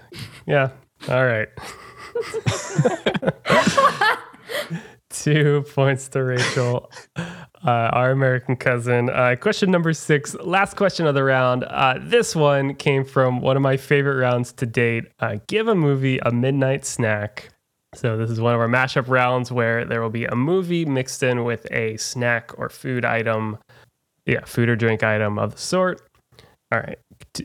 yeah. All right. (laughs) Two (laughs) points to Rachel, uh, our American cousin. Uh, question number six, last question of the round. Uh, this one came from one of my favorite rounds to date. Uh, give a movie a midnight snack. So, this is one of our mashup rounds where there will be a movie mixed in with a snack or food item. Yeah, food or drink item of the sort. All right,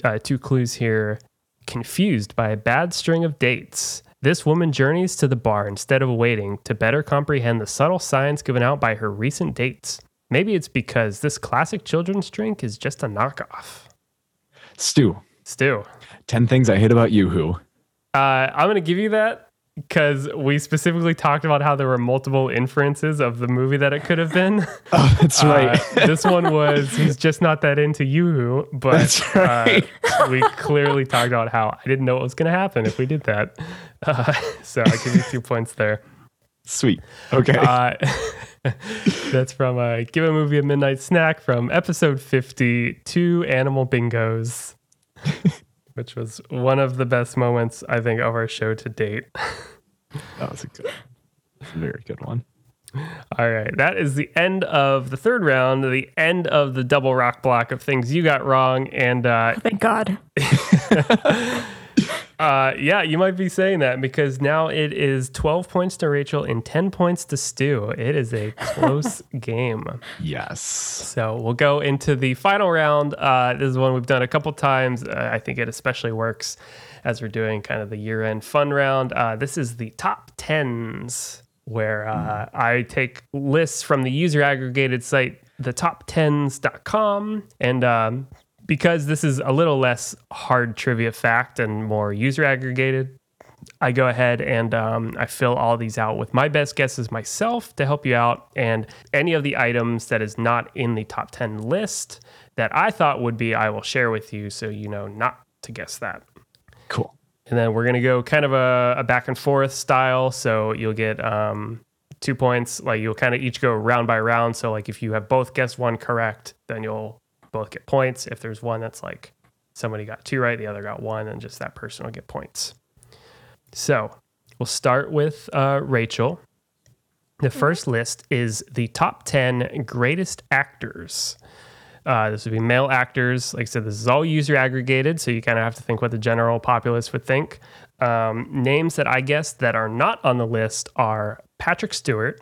uh, two clues here. Confused by a bad string of dates, this woman journeys to the bar instead of waiting to better comprehend the subtle signs given out by her recent dates. Maybe it's because this classic children's drink is just a knockoff. Stu, Stu, 10 things I hate about you who. uh, I'm going to give you that because we specifically talked about how there were multiple inferences of the movie that it could have been. (laughs) Oh, that's right. Uh, (laughs) this one was he's just not that into Yoo-hoo, but right. uh, we clearly talked about how I didn't know what was going to happen if we did that. Uh, (laughs) so I give you two points there. Sweet. Okay. Uh, that's from uh, Give a Movie a Midnight Snack from episode 50, Two Animal Bingos, which was one of the best moments, I think, of our show to date. (laughs) that was a good, very good one. All right. That is the end of the third round, the end of the double rock block of things you got wrong. And uh, Thank God. (laughs) uh, yeah, you might be saying that because now it is 12 points to Rachel and 10 points to Stu. It is a close (laughs) game. Yes. So we'll go into the final round. Uh, this is one we've done a couple times. Uh, I think it especially works as we're doing kind of the year end fun round. Uh, this is the top 10s, where uh, I take lists from the user aggregated site, thetop10s.com. And um, because this is a little less hard trivia fact and more user aggregated, I go ahead and um, I fill all these out with my best guesses myself to help you out. And any of the items that is not in the top 10 list that I thought would be, I will share with you so you know not to guess that. Cool. And then we're going to go kind of a, a back and forth style. So you'll get um, two points. Like you'll kind of each go round by round. So, like if you have both guessed one correct, then you'll both get points. If there's one that's like somebody got two right, the other got one, and just that person will get points. So we'll start with uh, Rachel. The first list is the top 10 greatest actors. Uh, this would be male actors. Like I said, this is all user aggregated, so you kind of have to think what the general populace would think. Um, names that I guess that are not on the list are Patrick Stewart,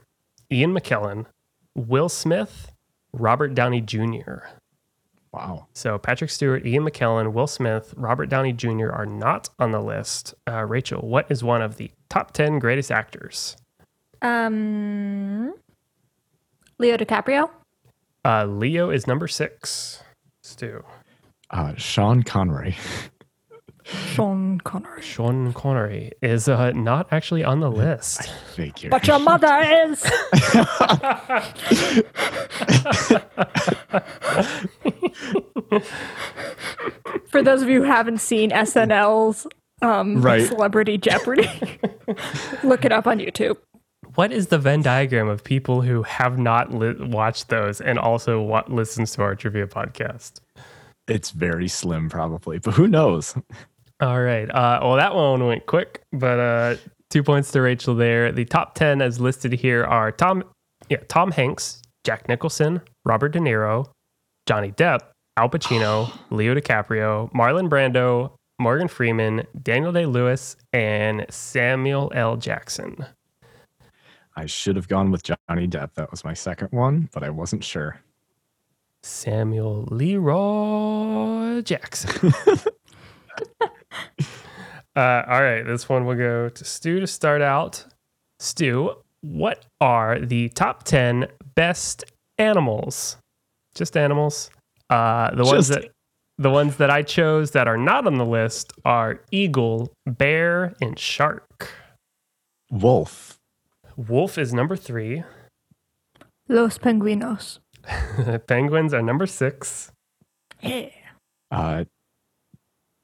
Ian McKellen, Will Smith, Robert Downey Jr. Wow. So Patrick Stewart, Ian McKellen, Will Smith, Robert Downey Jr. are not on the list. Uh, Rachel, what is one of the top 10 greatest actors? Um, Leo DiCaprio. Uh, Leo is number six. Stu. Uh, Sean Connery. (laughs) Sean Connery. Sean Connery is uh, not actually on the list. Figure. But your mother is. (laughs) For those of you who haven't seen SNL's um, Right. Celebrity Jeopardy, look it up on YouTube. What is the Venn diagram of people who have not li- watched those and also wa- listens to our trivia podcast? It's very slim, probably, but who knows? All right. Uh, well, that one went quick, but uh, two points to Rachel there. The top ten, as listed here, are Tom, yeah, Tom Hanks, Jack Nicholson, Robert De Niro, Johnny Depp, Al Pacino, (sighs) Leo DiCaprio, Marlon Brando, Morgan Freeman, Daniel Day Lewis, and Samuel L. Jackson. I should have gone with Johnny Depp. That was my second one, but I wasn't sure. Samuel Leroy Jackson. (laughs) (laughs) uh, all right, this one will go to Stu to start out. Stu, what are the top 10 best animals? Just animals. Uh, the ones that the ones that I chose that are not on the list are eagle, bear, and shark. Wolf. Wolf is number three. Los Penguinos. (laughs) Penguins are number six. Yeah. Uh,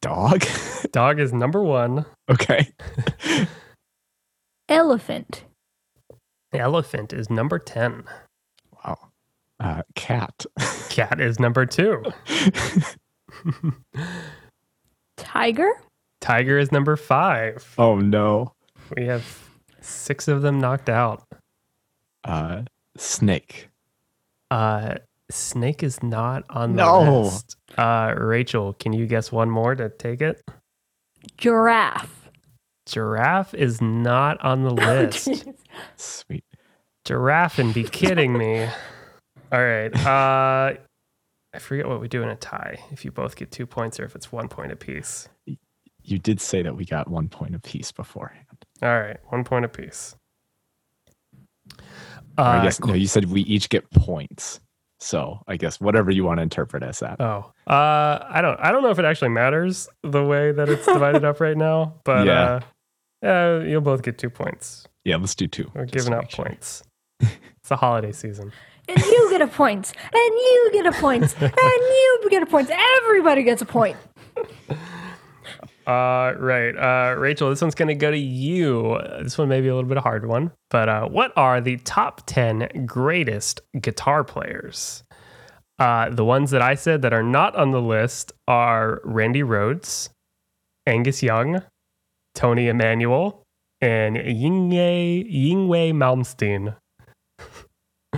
dog. Dog is number one. okay. (laughs) Elephant. Elephant is number 10. Wow. Uh, cat. (laughs) Cat is number two. Tiger. Tiger is number five. oh no. We have six of them knocked out. Uh, snake. Uh, snake is not on the No. list. Uh, Rachel, can you guess one more to take it? Giraffe. Giraffe is not on the (laughs) list. Sweet. Giraffe and be (laughs) kidding me. All right. Uh, I forget what we do in a tie. If you both get two points or if it's one point apiece. You did say that we got one point apiece beforehand. All right, one point apiece. Or Uh, I guess no. You said we each get points. So I guess whatever you want to interpret as that. Oh, uh, I don't. I don't know if it actually matters the way that it's divided up right now, (laughs) but Yeah. uh, yeah, you'll both get two points. Yeah, let's do two. We're giving out sure. points. (laughs) it's the holiday season. And you get a point. And you get a point. (laughs) And you get a point. Everybody gets a point. Uh, right. Uh, Rachel, this one's gonna go to you. Uh, This one may be a little bit a hard one, but uh, what are the top ten greatest guitar players? Uh, the ones that I said that are not on the list are Randy Rhoads, Angus Young, Tommy Emmanuel, and Yngwie Yngwie Malmsteen. (laughs)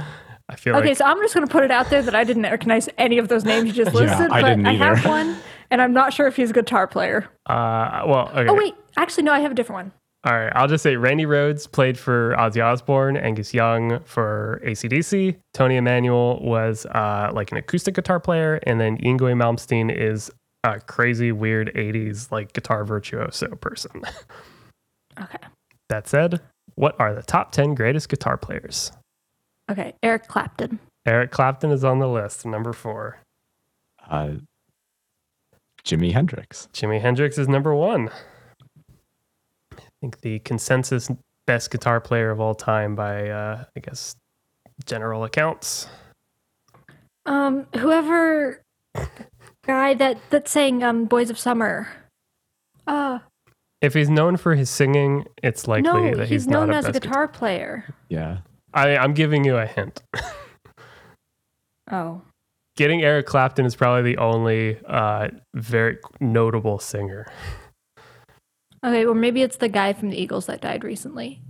I feel Okay, like so I'm just going to put it out there that I didn't recognize any of those names you just (laughs) Yeah, listed, I but didn't I have either. one, (laughs) and I'm not sure if he's a guitar player. uh, well, okay. Oh, wait. Actually, no, I have a different one. All right, I'll just say Randy Rhoads played for Ozzy Osbourne, Angus Young for ACDC, Tommy Emmanuel was uh, like an acoustic guitar player, and then Yngwie Malmsteen is a crazy, weird 80s like guitar virtuoso person. (laughs) Okay. that said, what are the top 10 greatest guitar players? Okay. Eric Clapton. Eric Clapton is on the list, number four. Uh, Jimi Hendrix. Jimi Hendrix is number one. I think the consensus best guitar player of all time by, uh, I guess, general accounts. Um, whoever guy that that sang um Boys of Summer. Uh If he's known for his singing, it's likely no, that he's, he's, known not as a best guitar player. Yeah. I, I'm giving you a hint. Oh. Getting Eric Clapton is probably the only uh, very notable singer. Okay, well, maybe it's the guy from the Eagles that died recently.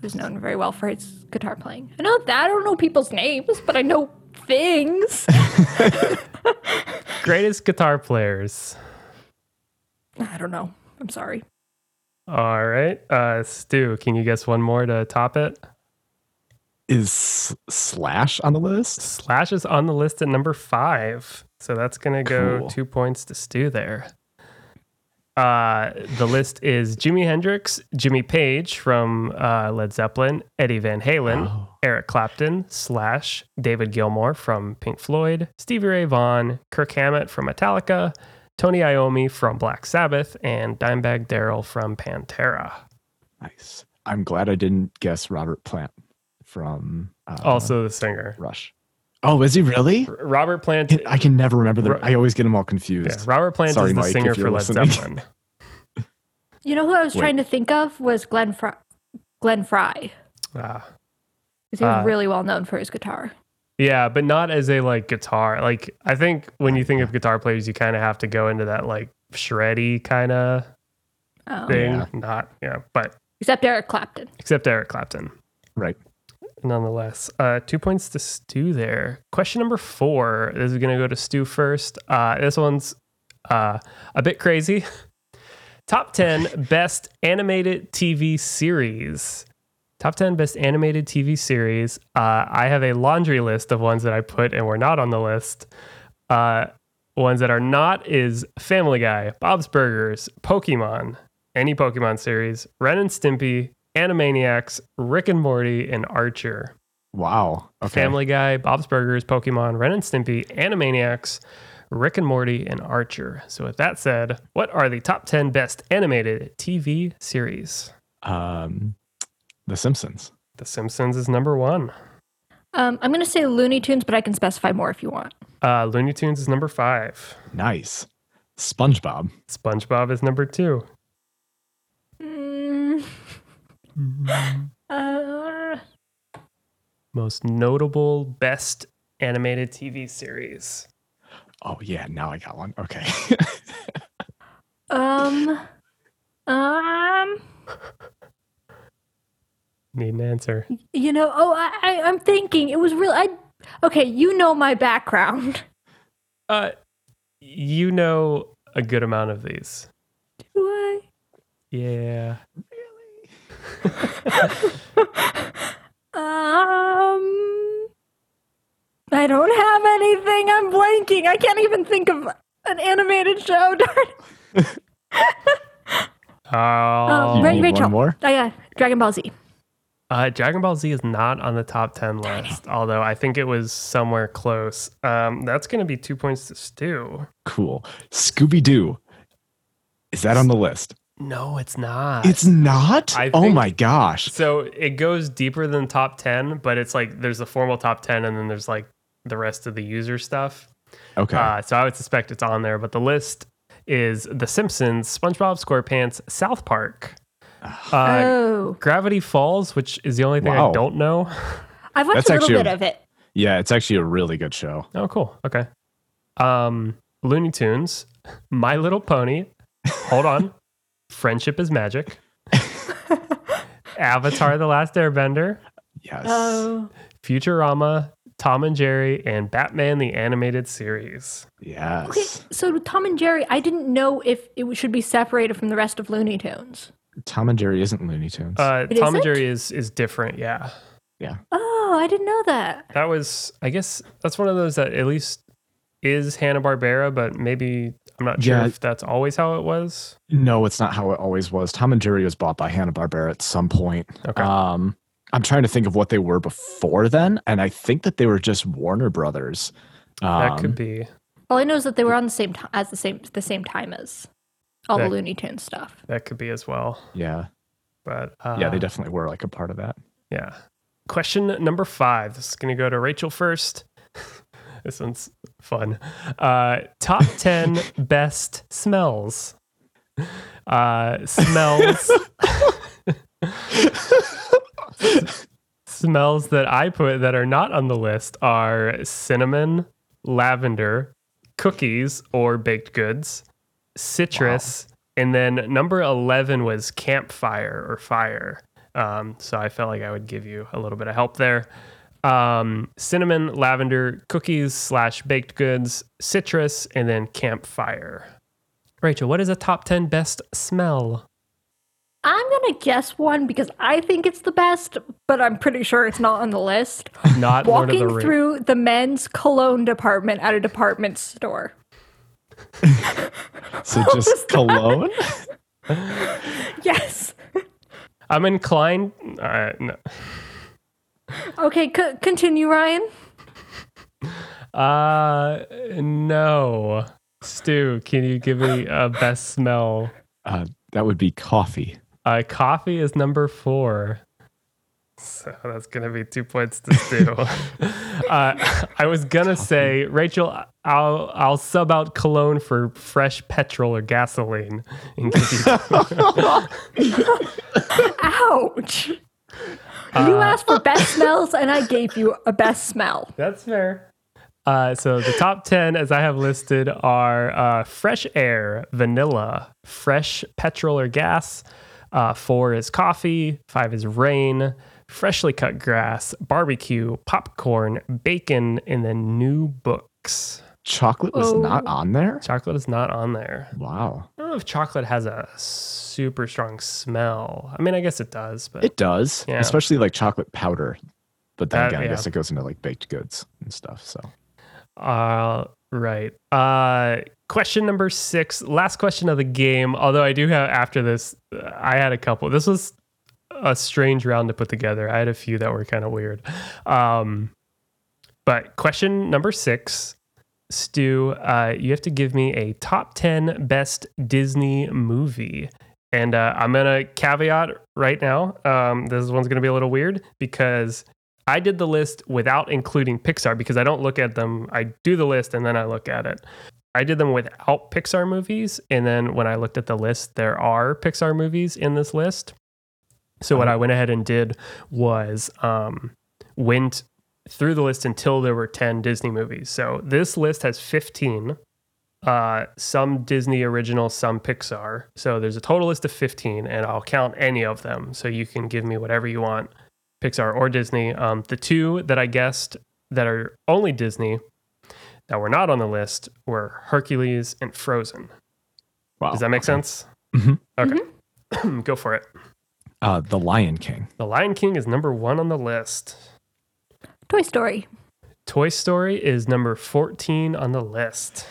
Who's known very well for his guitar playing. I know that I don't know people's names, but I know things. (laughs) Greatest guitar players. I don't know. I'm sorry. All right. Uh, Stu, can you guess one more to top it? Is Slash on the list? Slash is on the list at number five. So that's going to go Cool. two points to Stu there. Uh, the list is Jimi Hendrix, Jimmy Page from uh, Led Zeppelin, Eddie Van Halen, Oh. Eric Clapton, Slash, David Gilmour from Pink Floyd, Stevie Ray Vaughan, Kirk Hammett from Metallica, Tony Iommi from Black Sabbath, and Dimebag Darrell from Pantera. Nice. I'm glad I didn't guess Robert Plant from uh, Also the singer. Rush. Oh, is he really? R- Robert Plant. I can never remember the. Ro- I always get them all Yeah, confused. Robert Plant Sorry, is the Mike, singer you're for Led listening. Zeppelin. (laughs) You know who I was Wait. trying to think of was Glenn Frey. Glenn Frey. Ah. 'Cause he was Uh, really well known for his guitar. Yeah, but not as a like guitar. Like I think when you think of guitar players, you kind of have to go into that like shreddy kind of Oh. thing. Yeah. Not yeah, but Except Eric Clapton. except Eric Clapton. Right. Nonetheless. Uh, two points to Stu there. Question number four. This is going to go to Stu first. Uh, this one's uh, a bit crazy. (laughs) Top 10 (laughs) best animated TV series. Top 10 best animated TV series. Uh, I have a laundry list of ones that I put and were not on the list. Uh, ones that are not is Family Guy, Bob's Burgers, Pokemon, any Pokemon series, Ren and Stimpy, Animaniacs, Rick and Morty, and Archer. Wow. Okay. Family Guy, Bob's Burgers, Pokemon, Ren and Stimpy, Animaniacs, Rick and Morty, and Archer. So, with that said, what are the top 10 best animated TV series? Um, The Simpsons. The Simpsons is number one. Um, I'm going to say Looney Tunes, but I can specify more if you want. Uh, Looney Tunes is number five. Nice. SpongeBob. SpongeBob is number two. Mm. Uh, Most notable best animated TV series. Oh yeah, now I got one. Okay. (laughs) um, um, (laughs) Need an answer. you know, oh, I, I, I'm thinking it was real. I, okay, you know my background. Uh, you know a good amount of these. Do I? Yeah. (laughs) Um, I don't have anything. I'm blanking. I can't even think of an animated show. (laughs) Darn. (laughs) Oh, You Ra- Rachel. one more? Oh yeah, Dragon Ball Z. uh, Dragon Ball Z is not on the top 10 list, although I think it was somewhere close. Um, that's going to be two points to Stu. cool. Scooby Doo. Is that on the list? No, it's not. It's not. I oh think- my gosh. so it goes deeper than top 10, but it's like there's a formal top 10 and then there's like the rest of the user stuff. Okay. Uh, so I would suspect it's on there, but the list is The Simpsons, SpongeBob SquarePants, South Park, uh, oh, Gravity Falls, which is the only thing Wow. I don't know. I've watched that's a little actually a- bit of it. yeah, it's actually a really good show. Oh, cool. Okay. Um, Looney Tunes, My Little Pony. Hold on. (laughs) Friendship is Magic. Avatar: The Last Airbender, Yes. Oh, Futurama, Tom and Jerry, and Batman: The Animated Series. yes. okay. So Tom and Jerry, I didn't know if it should be separated from the rest of Looney Tunes. Tom and Jerry isn't Looney Tunes. Uh, It Tom and isn't? Jerry is is different. Yeah. Yeah, Oh, I didn't know that. that was. I guess that's one of those that at least is Hanna Barbera, but maybe I'm not sure Yeah. if that's always how it was. no, it's not how it always was. Tom and Jerry was bought by Hanna Barbera at some point. Okay. Um, I'm trying to think of what they were before then, and I think that they were just Warner Brothers. that Um, could be. All I know is that they were on the same time as the same the same time as all That- the Looney Tunes stuff. That could be as well. Yeah, But uh, yeah, they definitely were like a part of that. Yeah. Question number five. This is going to go to Rachel first. (laughs) this one's fun. Uh, top (laughs) 10 best smells. Uh, smells. (laughs) smells that I put that are not on the list are cinnamon, lavender, cookies or baked goods, citrus, and then number 11 was campfire or fire. Um, so I felt like I would give you a little bit of help there. Um, cinnamon, lavender, cookies slash baked goods, citrus, and then campfire. Rachel, what is a top 10 best smell? I'm gonna guess one because I think it's the best, but I'm pretty sure it's not on the list. (laughs) Not Lord of Walking the Rings. through the men's cologne department at a department store. (laughs) So just cologne. (laughs) Yes. I'm inclined. Uh, no. Okay, c- continue, Ryan. Uh, no. Stu, can you give me a best smell? Uh, that would be coffee. Uh, coffee is number four. So that's gonna be two points to Stu. (laughs) uh, I was gonna say, Rachel, I'll I'll sub out cologne for fresh petrol or gasoline. And give you, (laughs) Ouch. (laughs) you Uh, asked for best smells, and I gave you a best smell. that's fair. Uh, so the top ten, as I have listed, are uh, fresh air, vanilla, fresh petrol or gas. Uh, four is coffee. Five is rain. freshly cut grass, barbecue, popcorn, bacon, and then new books. Chocolate was Oh. not on there. Chocolate is not on there. Wow, I don't know if chocolate has a super strong smell. I mean, I guess it does, but it does, Yeah. especially like chocolate powder. But then That- again, I yeah. guess it goes into like baked goods and stuff. So Uh, right. Uh, question number six, last question of the game. Although I do have after this, uh, I had a couple. This was a strange round to put together. I had a few that were kind of weird. Um, but question number six, Stu, uh, you have to give me a top ten best Disney movie. And uh, I'm gonna caveat right now. Um, this one's gonna be a little weird because I did the list without including Pixar because I don't look at them. I do the list and then I look at it. I did them without Pixar movies. And then when I looked at the list, there are Pixar movies in this list. So what I went ahead and did was um, went through the list until there were 10 Disney movies. So this list has 15, uh, some Disney original, some Pixar. So there's a total list of 15, and I'll count any of them. So you can give me whatever you want. Pixar or Disney. Um, the two that I guessed that are only Disney that were not on the list were Hercules and Frozen. wow, Does that make okay. sense? Mhm. Okay. (clears throat) Go for it. Uh, the Lion King. The Lion King is number one on the list. Toy Story. Toy Story is number 14 on the list.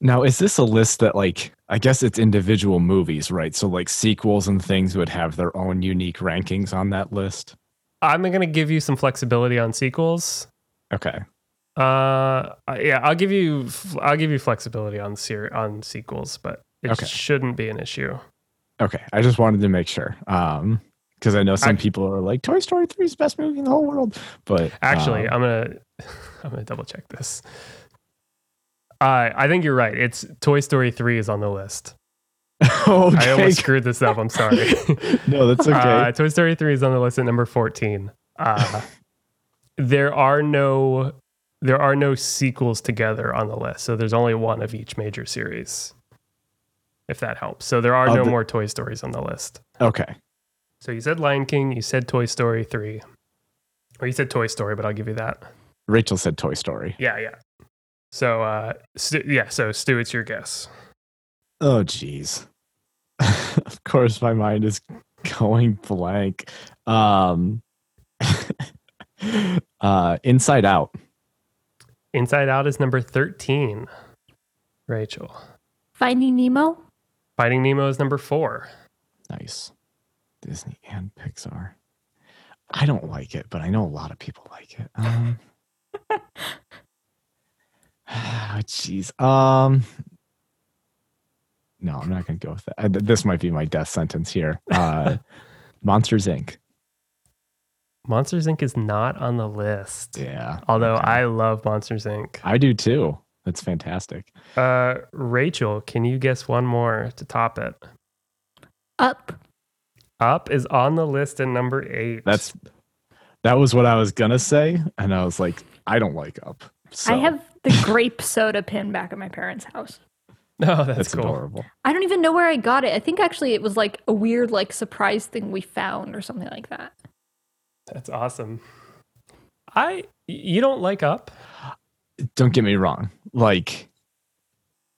Now, is this a list that like I guess it's individual movies, right? So like sequels and things would have their own unique rankings on that list. I'm going to give you some flexibility on sequels. Okay. Uh, yeah, I'll give you I'll give you flexibility on ser- on sequels, but it Okay. shouldn't be an issue. Okay. I just wanted to make sure. Um because I know some I- people are like Toy Story 3 is the best movie in the whole world. But Actually, um, I'm gonna I'm gonna double check this. Uh, I think you're right. It's Toy Story 3 is on the list. (laughs) okay. I almost screwed this up. I'm sorry. (laughs) no, that's okay. Uh, Toy Story 3 is on the list at number 14. Uh, there are no there are no sequels together on the list. So there's only one of each major series. If that helps. So there are no the- more Toy Stories on the list. okay. So you said Lion King, you said Toy Story 3. Or you said Toy Story, but I'll give you that. Rachel said Toy Story. Yeah, yeah. So uh Stu, yeah, so Stu, it's your guess. Oh jeez. (laughs) of course my mind is going blank. Um (laughs) uh Inside Out. Inside Out is number 13. Rachel. Finding Nemo. Finding Nemo is number 4. Nice. Disney and Pixar. I don't like it, but I know a lot of people like it. Um ah, Jeez. Um No, I'm not going to go with that. This might be my death sentence here. Uh (laughs) Monsters Inc. Monsters Inc. is not on the list. Yeah. Although okay. I love Monsters Inc. I do too. That's fantastic. Uh, Rachel, can you guess one more to top it? Up. Up is on the list at number eight. That's that was what I was gonna say, and I was like, I don't like Up. So I have the grape soda pin back at my parents' house. no, (laughs) oh, that's, that's cool. adorable. I don't even know where I got it. I think actually it was like a weird like surprise thing we found or something like that. That's awesome. I you don't like Up? Don't get me wrong. Like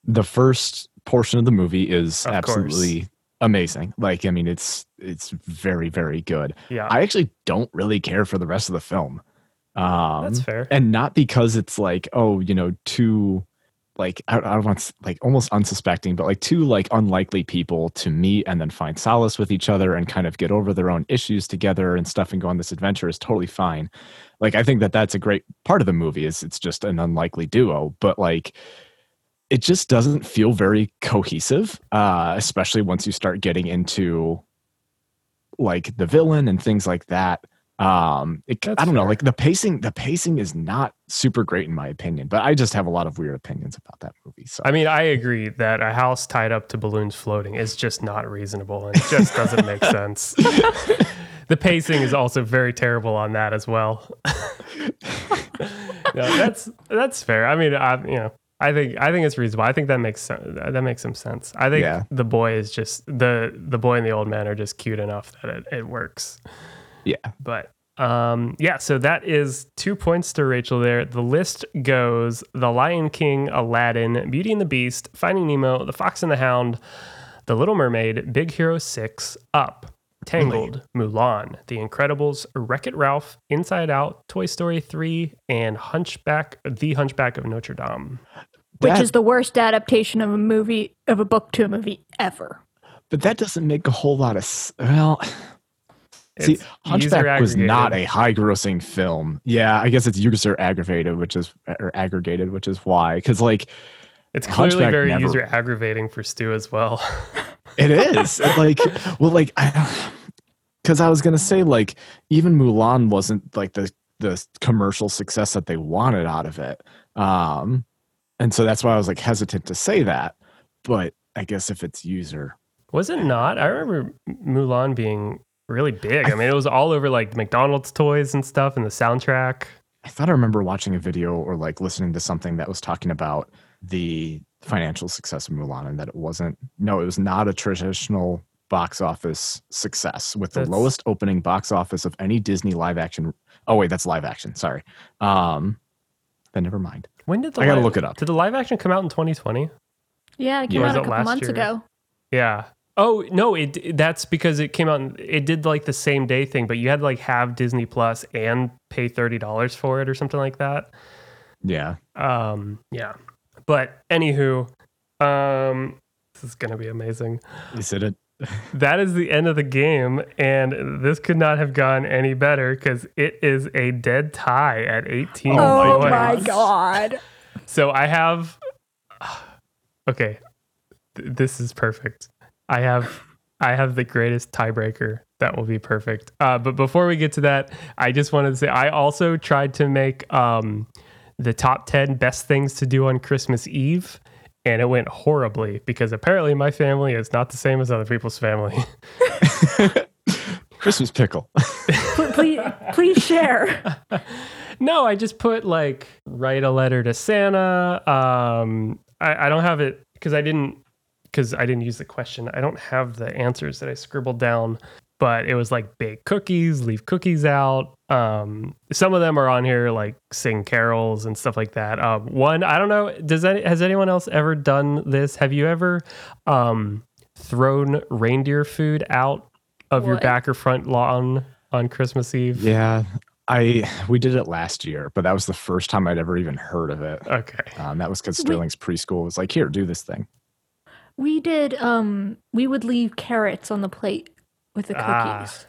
the first portion of the movie is Of absolutely amazing. Like, I mean, it's it's very, very good. Yeah, I actually don't really care for the rest of the film. Um that's fair. and not because it's like oh you know two like I, I don't want like almost unsuspecting but like two like unlikely people to meet and then find solace with each other and kind of get over their own issues together and stuff and go on this adventure is totally fine like i think that that's a great part of the movie is it's just an unlikely duo but like it just doesn't feel very cohesive uh especially once you start getting into like the villain and things like that um it, i don't know like the pacing the pacing is not super great in my opinion but i just have a lot of weird opinions about that movie so I mean, I agree that a house tied up to balloons floating is just not reasonable and it just doesn't make (laughs) sense. the pacing is also very terrible on that as well. (laughs) no, that's that's fair. I mean, I you know, I think I think it's reasonable. I think that makes sen- that makes some sense. I think Yeah. the boy is just the the boy and the old man are just cute enough that it, it works. Yeah But Um, yeah, so that is two points to Rachel there. The list goes The Lion King, Aladdin, Beauty and the Beast, Finding Nemo, The Fox and the Hound, The Little Mermaid, Big Hero 6, Up, Tangled, Mulan, The Incredibles, Wreck It Ralph, Inside Out, Toy Story 3, and Hunchback, The Hunchback of Notre Dame. which is the worst adaptation of a movie of a book to a movie ever. but that doesn't make a whole lot of well. See, Hunchback was not a high-grossing film. Yeah, I guess it's user aggravated, which is or aggregated, which is why. Because like It's clearly Hunchback very never- user aggravating for Stu as well. (laughs) it is like, well, like I, because I was gonna say like even Mulan wasn't like the the commercial success that they wanted out of it. Um, and so that's why I was like hesitant to say that. But I guess if it's user, Was it not? I remember Mulan being really big. I mean, it was all over like McDonald's toys and stuff and the soundtrack. I thought I remember watching a video or like listening to something that was talking about the financial success of Mulan and that it wasn't no, it was not a traditional box office success with the That's- lowest opening box office of any Disney live action. Oh wait, that's live action. Sorry. Um then never mind. When did the I gotta live- look it up. Did the live action come out in 2020? Yeah, it came Yeah. out a couple months year? ago. Yeah. Oh no! It that's because it came out. and It did like the same day thing, but you had to like have Disney Plus and pay thirty dollars for it or something like that. Yeah. Um, yeah. But anywho, um, this is gonna be amazing. Is it a (laughs) That is the end of the game, and this could not have gone any better because it is a dead tie at 18 Oh, my my god. So I have. (sighs) Okay, Th- this is perfect. I have, I have the greatest tiebreaker that will be perfect. Uh, but before we get to that, I just wanted to say I also tried to make um, the top ten best things to do on Christmas Eve, and it went horribly because apparently my family is not the same as other people's family. (laughs) Christmas pickle? Please, please share. No, I just put like write a letter to Santa. Um, I, I don't have it because I didn't because I didn't use the question. I don't have the answers that I scribbled down, but it was like bake cookies, leave cookies out. Um, some of them are on here like sing carols and stuff like that. Um, one, I don't know. Does any, has anyone else ever done this? Have you ever um, thrown reindeer food out of your back or front lawn on Christmas Eve? yeah. I we did it last year, but that was the first time I'd ever even heard of it. Okay. Um, that was because Sterling's preschool was like, "Here, do this thing." We did um we would leave carrots on the plate with the cookies. Ah.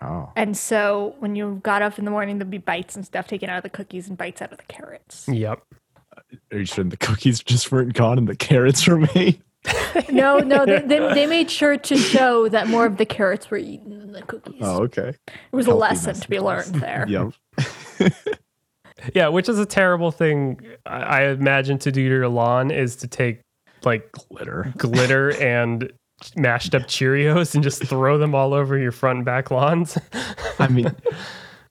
Oh, And so when you got up in the morning there'd be bites and stuff taken out of the cookies and bites out of the carrots. Yep. are you sure the cookies just weren't gone and the carrots (laughs) remained? No, no, they, (laughs) they, they made sure to show that more of the carrots were eaten than the cookies. Oh, okay. it was a lesson to be learned messages. there. (laughs) Yep. Yeah, which is a terrible thing I I imagine to do to your lawn is to take like Glitter. glitter (laughs) and mashed up Cheerios and just throw them all over your front and back lawns. I mean,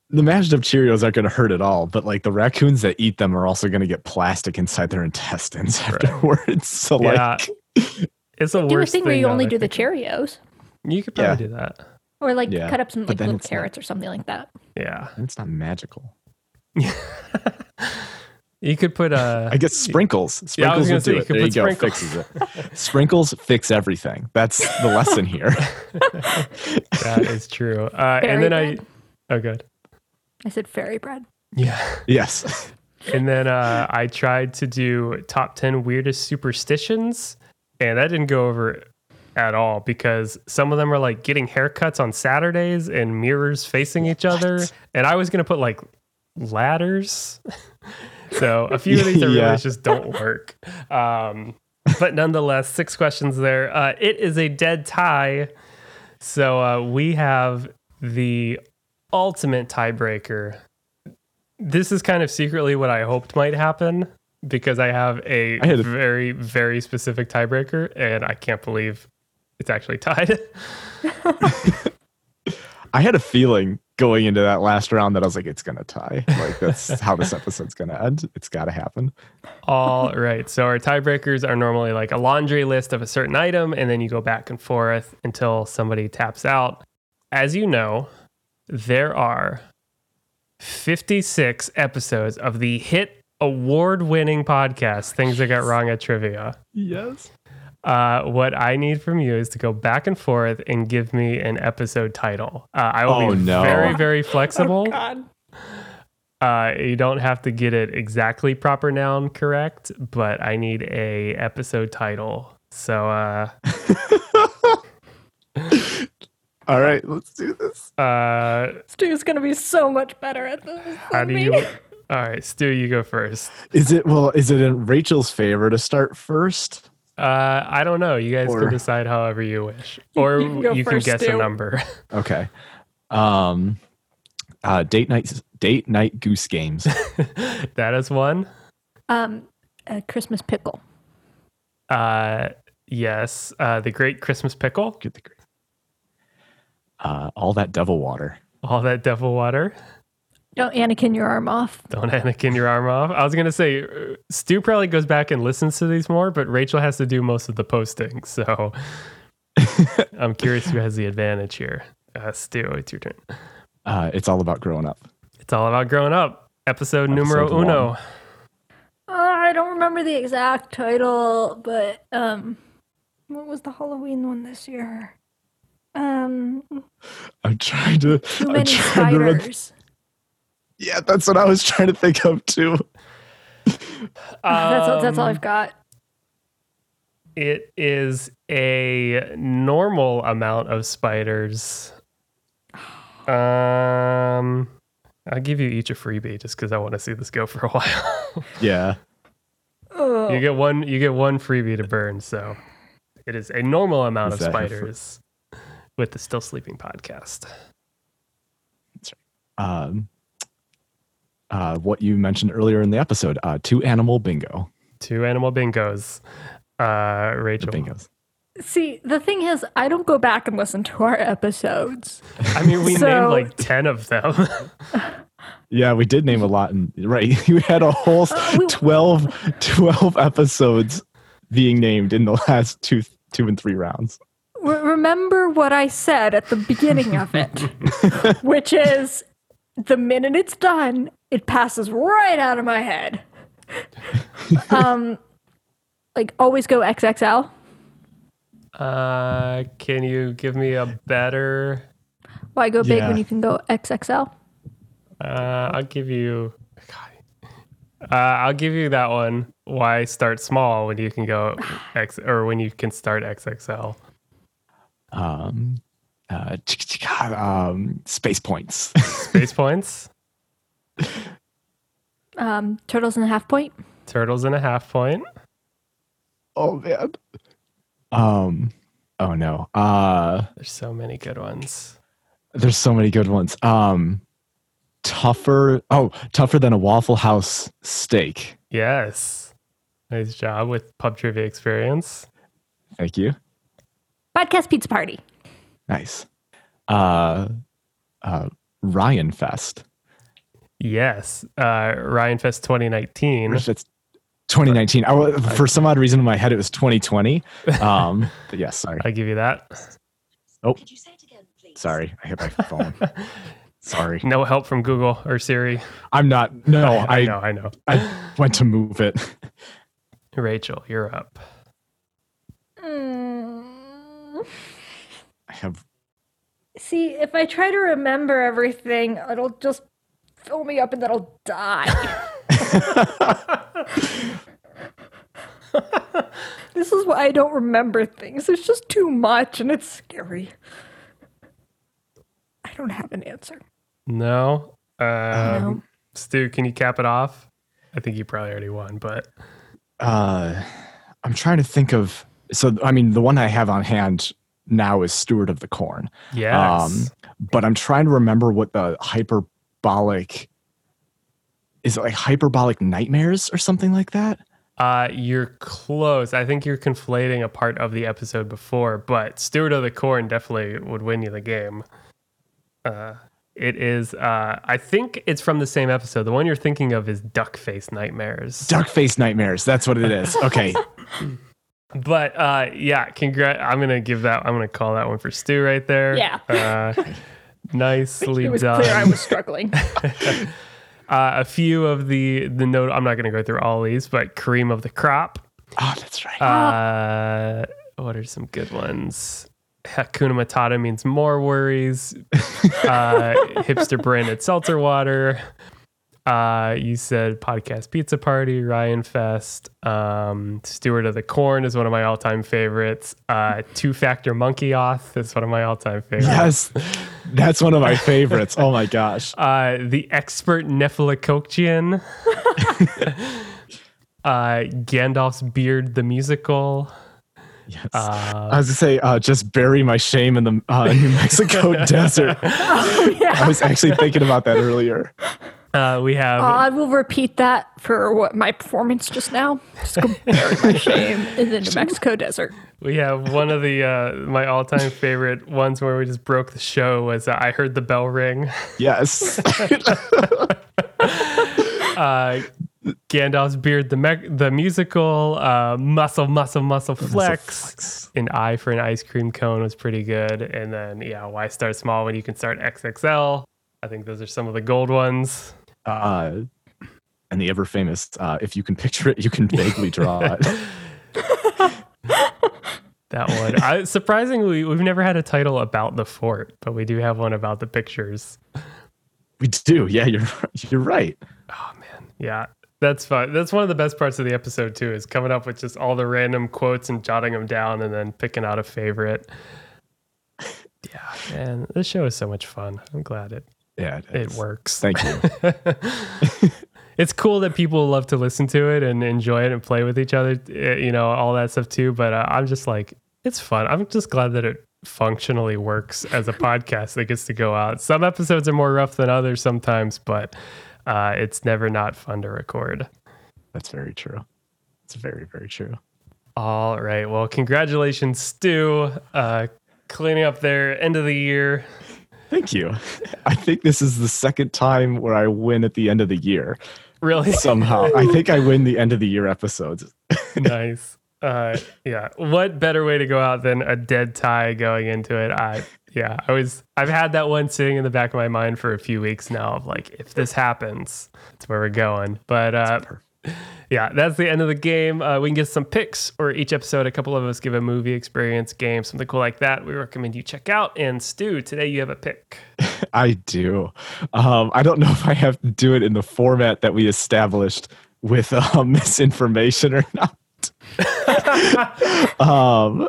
the mashed up Cheerios aren't going to hurt at all, but like the raccoons that eat them are also going to get plastic inside their intestines (laughs) afterwards. So Yeah. like, (laughs) it's a Do a thing where you only that do I the think of it. Cheerios. You could probably Yeah. do that. Or like Yeah, cut up some but like little it's not- carrots or something like that. Yeah. it's not magical. You could put a (laughs) I guess sprinkles. Yeah, I was Sprinkles gonna will say, do you it. could There you go. sprinkles. Fixes it. Sprinkles fix everything. That's the lesson here. (laughs) that is true. Uh, and then bread. I oh good. I said fairy bread. Yeah. yes. (laughs) And then uh, I tried to do top 10 weirdest superstitions, and that didn't go over at all because some of them are like getting haircuts on Saturdays and mirrors facing each other. And I was going to put like ladders. So a (laughs) few of these I Yeah. realized just don't work. Um, but nonetheless, six questions there. Uh, it is a dead tie. So uh, we have the ultimate tiebreaker. This is kind of secretly what I hoped might happen because I have a I a- very, very specific tiebreaker, and I can't believe it's actually tied. (laughs) I had a feeling going into that last round that I was like, it's gonna tie. Like that's (laughs) how this episode's gonna end. It's gotta happen. All right. So our tiebreakers are normally like a laundry list of a certain item, and then you go back and forth until somebody taps out. As you know, there are 56 episodes of the hit award winning podcast, Things That Got Wrong at Trivia. Yes. Uh, what I need from you is to go back and forth and give me an episode title. Uh, I will Oh, be no. very, very flexible. (laughs) God. Uh, you don't have to get it exactly proper noun correct, but I need a episode title. So, uh, (laughs) All right, let's do this. uh, Stu's gonna be so much better at this. how than do me. you? All right, Stu, you go first. Is it well? Is it in Rachel's favor to start first? Uh, I don't know. You guys Or- can decide however you wish, (laughs) or you can you can first, guess a number. (laughs) Okay. Um, uh, date night, date night goose games. (laughs) that is one. Um, a Christmas pickle. Uh, yes, uh, the Great Christmas Pickle. Get the green. Uh, all that devil water. All that devil water. Don't Anakin your arm off. Don't Anakin your arm off. I was gonna say uh, Stu probably goes back and listens to these more, but Rachel has to do most of the posting. So (laughs) I'm curious who has the advantage here. Uh, Stu, it's your turn. Uh, it's all about growing up. It's all about growing up. Episode, numero Episode uno. Uh, I don't remember the exact title, but um, what was the Halloween one this year? Um, I'm trying to. too I'm many trying to rem- spiders. Yeah, that's what I was trying to think of too. (laughs) that's all, that's all Um, I've got. It is a normal amount of spiders. (sighs) Um, I'll give you each a freebie just because I want to see this go for a (laughs) while. Yeah. Oh, you get one. You get one freebie to burn. So it is a normal amount Is of that your fr- spiders with the Still Sleeping podcast. Um, uh, what you mentioned earlier in the episode, uh, two animal bingo. Two animal bingos. Uh, The Rachel. bingos. See, the thing is, I don't go back and listen to our episodes. I mean, we (laughs) So- named like ten of them. (laughs) Yeah, we did name a lot. And right, (laughs) you had a whole Uh, we- 12, 12 episodes being named in the last two, two and three rounds. Re- remember what I said at the beginning of it, which is the minute it's done, it passes right out of my head. (laughs) um, like always go XXL. uh, can you give me a better? Why go big Yeah. when you can go XXL? Uh, I'll give you. God. Uh, I'll give you that one. Why start small when you can go (sighs) X or when you can start XXL? Um, uh, um, space points. Space (laughs) points, Um, turtles and a half point. turtles and a half point. oh man. Um. Oh no. Uh. There's so many good ones. There's so many good ones. Um. Tougher. Oh, tougher than a Waffle House steak. Yes, nice job with pub trivia experience. Thank you. Podcast pizza party. Nice. Uh. Uh. Ryan Fest. Yes, uh, Ryan Fest 2019. It's 2019. I, for some odd reason in my head it was 2020. Um. (laughs) But yes. Sorry. I give you that. Could you say it again, please? Sorry. I hit my phone. (laughs) Sorry. No help from Google or Siri. I'm not. No. (laughs) I I. know, I know. I went to move it. Rachel, you're up. Mm. I have. See, if I try to remember everything, it'll just fill me up and then I'll die. (laughs) this is why I don't remember things. It's just too much and it's scary. I don't have an answer. No. Um, No. Stu, can you cap it off? I think you probably already won, but Uh. I'm trying to think of. So I mean, the one I have on hand now is Steward of the Corn. yes. Um, but I'm trying to remember what the hyperbolic is it like hyperbolic nightmares or something like that? uh, you're close. I think you're conflating a part of the episode before, but Steward of the Corn definitely would win you the game. Uh, it is. Uh, I think it's from the same episode. The one you're thinking of is Duck Face Nightmares. Duck face nightmares. That's what it is. Okay. (laughs) But uh, yeah, congrat. I'm gonna give that. I'm gonna call that one for Stu right there. Yeah. (laughs) Nicely It was done. clear I was struggling. (laughs) uh, a few of the the note. I'm not going to go through all these, but cream of the crop. Oh, that's right. Uh, what are some good ones? Hakuna Matata means more worries. (laughs) uh, hipster branded seltzer water. Uh, you said podcast pizza party, Ryan Fest. Um, Steward of the Corn is one of my all time favorites. Uh, Two Factor Monkey Off is one of my all time favorites. yes, that's one of my favorites. Oh my gosh. (laughs) Uh, the expert Nephilicocian. (laughs) uh, Gandalf's beard, the musical. Yes. Uh, I was to say, uh, just bury my shame in the uh, New Mexico (laughs) desert. I was actually thinking about that earlier. Uh, we have Uh, I will repeat that for what my performance just now. Just go bury my (laughs) shame in the New Mexico desert. we have one of the uh, my all time favorite ones where we just broke the show was uh, I heard the bell ring. Yes. (laughs) (laughs) Uh, Gandalf's beard, the me- the musical, uh, muscle, muscle, muscle flex. flex. An eye for an ice cream cone was pretty good, and then yeah, why start small when you can start XXL? I think those are some of the gold ones. Uh, and the ever famous, uh, if you can picture it, you can vaguely draw (laughs) it. That one. I, surprisingly, we've never had a title about the fort, but we do have one about the pictures. We do. Yeah, you're you're right. Oh man, yeah, that's fun. That's one of the best parts of the episode too, is coming up with just all the random quotes and jotting them down, and then picking out a favorite. Yeah, man, this show is so much fun. I'm glad it Yeah, it is. works. Thank you. (laughs) it's cool that people love to listen to it and enjoy it and play with each other, eh, you know, all that stuff too. But uh, I'm just like, it's fun. I'm just glad that it functionally works as a (laughs) podcast that gets to go out. Some episodes are more rough than others sometimes, but uh, it's never not fun to record. That's very true. It's very very true. All right. Well, congratulations, Stu, uh, cleaning up their end of the year. Thank you. I think this is the second time where I win at the end of the year. Really Somehow, I think I win the end of the year episodes. (laughs) nice. Uh, yeah. What better way to go out than a dead tie going into it? I yeah. I was. I've had that one sitting in the back of my mind for a few weeks now. Of like, if this happens, that's where we're going. But uh, yeah, that's the end of the game. Uh, we can get some picks, or each episode, a couple of us give a movie experience, game, something cool like that. We recommend you check out. And Stu, today you have a pick. (laughs) I do. Um, I don't know if I have to do it in the format that we established with um, (laughs) misinformation or not. (laughs) um,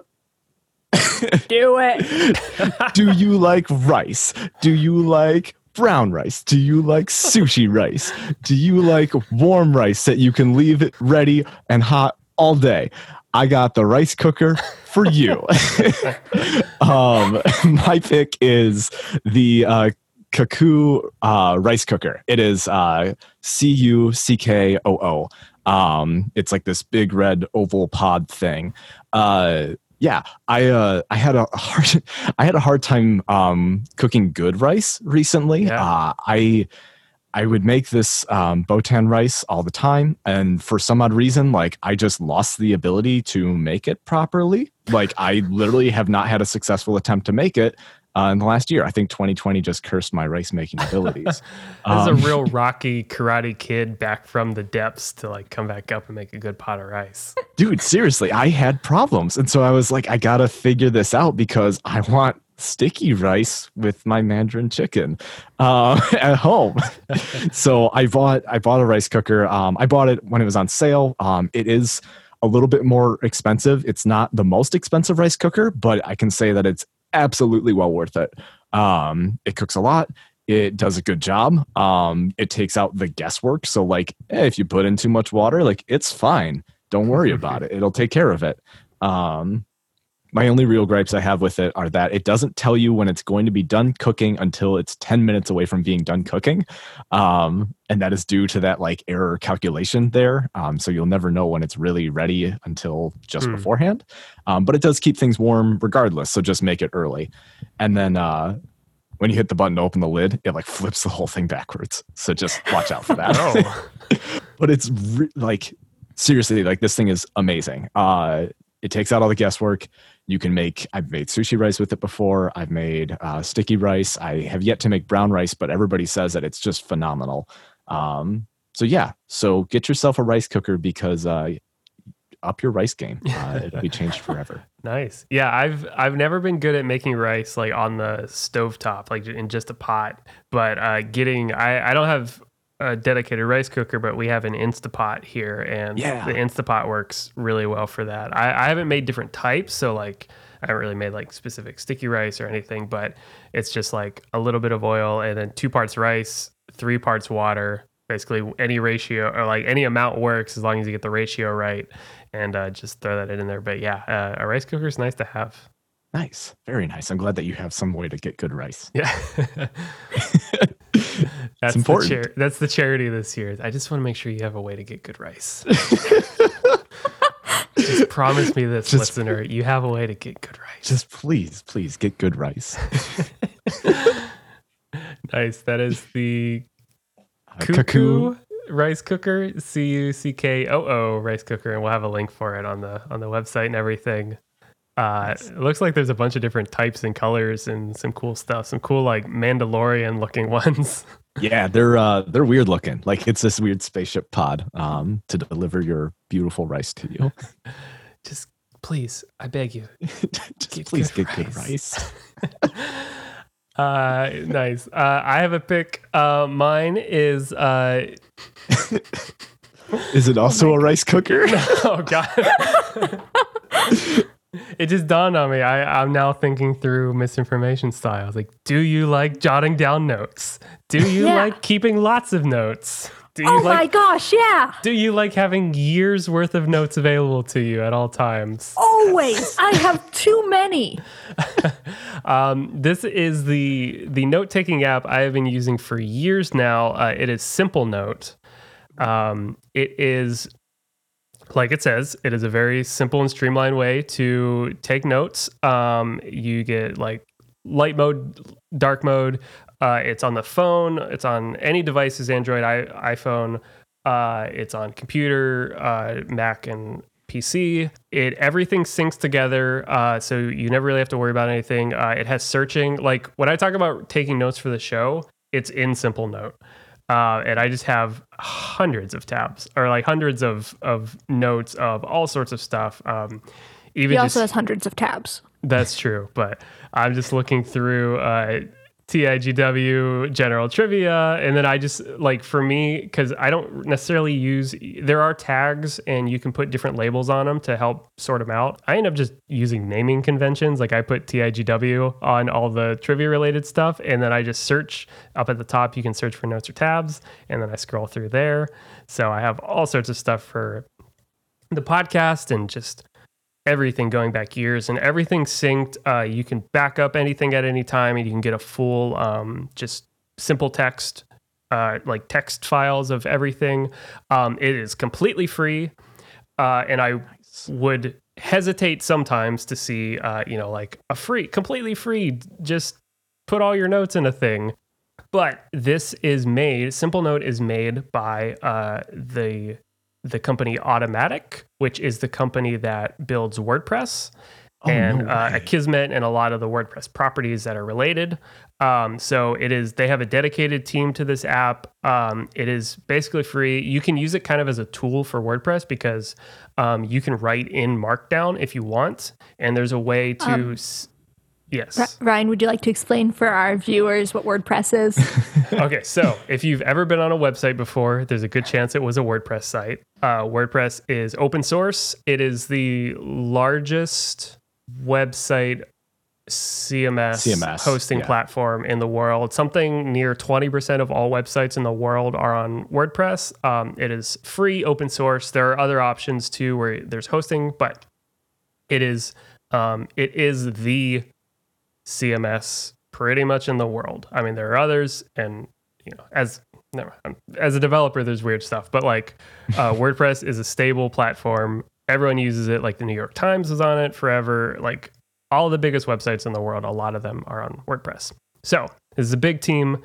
Do it. do you like rice? Do you like brown rice? Do you like sushi rice? Do you like warm rice that you can leave it ready and hot all day? I got the rice cooker for you. (laughs) um, (laughs) my pick is the uh, Cuckoo uh, rice cooker. It is uh, C U C K O O. Um, it's like this big red oval pod thing. Uh, yeah, I uh, I had a (laughs) hard I had a hard time um, cooking good rice recently. Yeah. Uh, I I would make this um, botan rice all the time, and for some odd reason, like I just lost the ability to make it properly. Like I literally have not had a successful attempt to make it uh, in the last year. I think 2020 just cursed my rice making abilities. (laughs) This Um, is a real Rocky Karate Kid back from the depths to like come back up and make a good pot of rice. dude seriously i had problems and so i was like i gotta figure this out because i want sticky rice with my mandarin chicken uh, (laughs) at home (laughs) so i bought i bought a rice cooker um, i bought it when it was on sale um, it is a little bit more expensive it's not the most expensive rice cooker but i can say that it's absolutely well worth it. Um, it cooks a lot. It does a good job. Um, it takes out the guesswork. So like eh, if you put in too much water like it's fine. Don't worry about (laughs) it. It'll take care of it. Um, my only real gripes i have with it are that it doesn't tell you when it's going to be done cooking until it's 10 minutes away from being done cooking. Um, and that is due to that like error calculation there. Um, so you'll never know when it's really ready until just Hmm. beforehand. Um, but it does keep things warm regardless so just make it early. And then uh, when you hit the button to open the lid it like flips the whole thing backwards. So just watch out for that. (laughs) Oh, (laughs) but it's re- like seriously like this thing is amazing. Uh it takes out all the guesswork You can make. I've made sushi rice with it before. I've made uh, sticky rice. I have yet to make brown rice, but everybody says that it's just phenomenal. Um, so yeah, so get yourself a rice cooker because uh, up your rice game. (laughs) Uh, it'll be changed forever. Nice. Yeah, I've I've never been good at making rice like on the stovetop, like in just a pot. But uh, getting I I don't have a dedicated rice cooker, but we have an Instapot here, and Yeah. the Instapot works really well for that. I, I haven't made different types, so like I haven't really made like specific sticky rice or anything, but it's just like a little bit of oil and then two parts rice, three parts water. Basically, any ratio or like any amount works as long as you get the ratio right, and uh, just throw that in there. But yeah, uh, a rice cooker is nice to have. Nice, very nice. I'm glad that you have some way to get good rice. Yeah. (laughs) (laughs) that's important. The char- that's the charity this year. I just want to make sure you have a way to get good rice. (laughs) just promise me this, Just- listener. You have a way to get good rice. Just please, please get good rice. (laughs) nice. That is the Uh, cuckoo rice cooker. C U C K O O rice cooker, and we'll have a link for it on the on the website and everything. Uh, It looks like there's a bunch of different types and colors and some cool stuff. Some cool like Mandalorian looking (laughs) ones. Yeah, they're uh they're weird looking. Like it's this weird spaceship pod um to deliver your beautiful rice to you. (laughs) Just please, I beg you. (laughs) Just Get please good get good rice. rice. Uh, nice. Uh, I have a pick. Uh, mine is uh, Is it also a rice cooker? oh god. It just dawned on me. I, I'm now thinking through misinformation styles. Like, do you like jotting down notes? Do you Yeah. like keeping lots of notes? Do you Oh my gosh, yeah. do you like having years worth of notes available to you at all times? Always. (laughs) I have too many. (laughs) Um, this is the the note taking app I have been using for years now. Uh, it is Simplenote. Um, it is like it says, it is a very simple and streamlined way to take notes. Um, you get like light mode, dark mode. Uh, it's on the phone. It's on any devices, Android, I, iPhone. Uh, it's on computer, uh, Mac, and PC. It everything syncs together, uh, so you never really have to worry about anything. Uh, it has searching. Like when I talk about taking notes for the show, it's in Simplenote, uh, and I just have hundreds of tabs or like hundreds of of notes of all sorts of stuff. Um, even He just also has hundreds of tabs. that's true, but I'm just looking through uh, TIGW general trivia, and then I just like for me because I don't necessarily use. There are tags, and you can put different labels on them to help sort them out. I end up just using naming conventions. Like I put TIGW on all the trivia related stuff, and then I just search up at the top. You can search for notes or tabs, and then I scroll through there. So I have all sorts of stuff for the podcast and just everything going back years and everything synced. Uh, you can back up anything at any time and you can get a full, um, just simple text, uh, like text files of everything. Um, it is completely free. Uh, and I would hesitate sometimes to see, uh, you know, like a free, completely free, just put all your notes in a thing. But this is made, Simplenote is made by uh, the the company Automattic, which is the company that builds WordPress Oh, and no uh. Akismet and a lot of the WordPress properties that are related. Um, so it is they have a dedicated team to this app. Um, it is basically free. You can use it kind of as a tool for WordPress because um, you can write in Markdown if you want, and there's a way to. Um, s- yes. Ryan, would you like to explain for our viewers what WordPress is? (laughs) okay, so if you've ever been on a website before, there's a good chance it was a WordPress site. Uh, WordPress is open source. It is the largest website CMS, CMS, hosting yeah. platform in the world. Something near 20% of all websites in the world are on WordPress. Um, it is free, open source. There are other options too where there's hosting, but it is um, it is the CMS pretty much in the world. I mean, there are others, and you know, as never as a developer, there's weird stuff, but like uh, (laughs) WordPress is a stable platform. Everyone uses it. Like the New York Times is on it forever. Like all the biggest websites in the world, a lot of them are on WordPress. So this is a big team.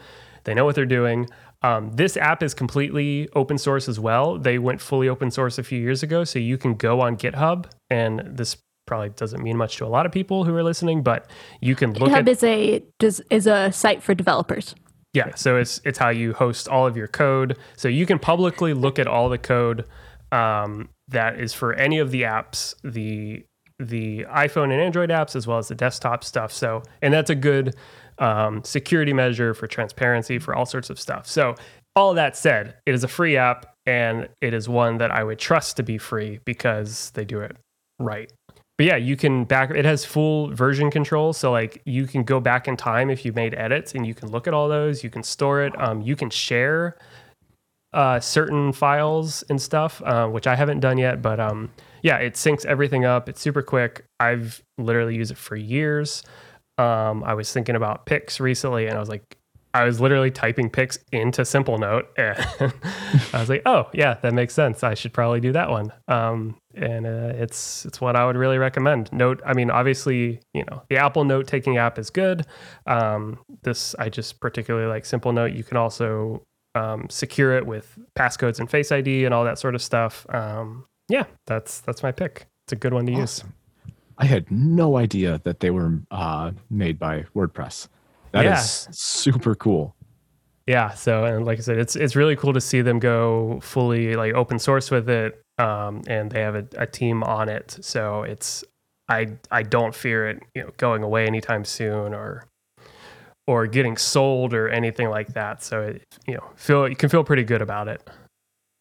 They know what they're doing. Um, this app is completely open source as well. They went fully open source a few years ago, so you can go on GitHub and this probably doesn't mean much to a lot of people who are listening, but you can look GitHub at is a does is a site for developers. yeah. So it's it's how you host all of your code. So you can publicly look at all the code um, that is for any of the apps, the the iPhone and Android apps, as well as the desktop stuff. So and that's a good um, security measure for transparency for all sorts of stuff. So all that said, it is a free app and it is one that I would trust to be free because they do it right. But yeah, you can back it has full version control. So like you can go back in time if you made edits and you can look at all those. You can store it. Um, you can share uh, certain files and stuff, uh, which I haven't done yet. But um, yeah, it syncs everything up. It's super quick. I've literally used it for years. Um, I was thinking about picks recently, and I was like, I was literally typing picks into Simplenote, (laughs) and I was like, oh yeah, that makes sense. I should probably do that one. Um, and uh, it's it's what I would really recommend. Note, I mean, obviously, you know, the Apple Note taking app is good. Um, this I just particularly like Simplenote. You can also um, secure it with passcodes and Face ID and all that sort of stuff. Um, yeah, that's that's my pick. It's a good one to use. I had no idea that they were uh, made by WordPress. That is Yeah. super cool. Yeah. So, and like I said, it's it's really cool to see them go fully like open source with it, um, and they have a, a team on it. So it's I I don't fear it, you know, going away anytime soon or or getting sold or anything like that. So it, you know, feel you can feel pretty good about it.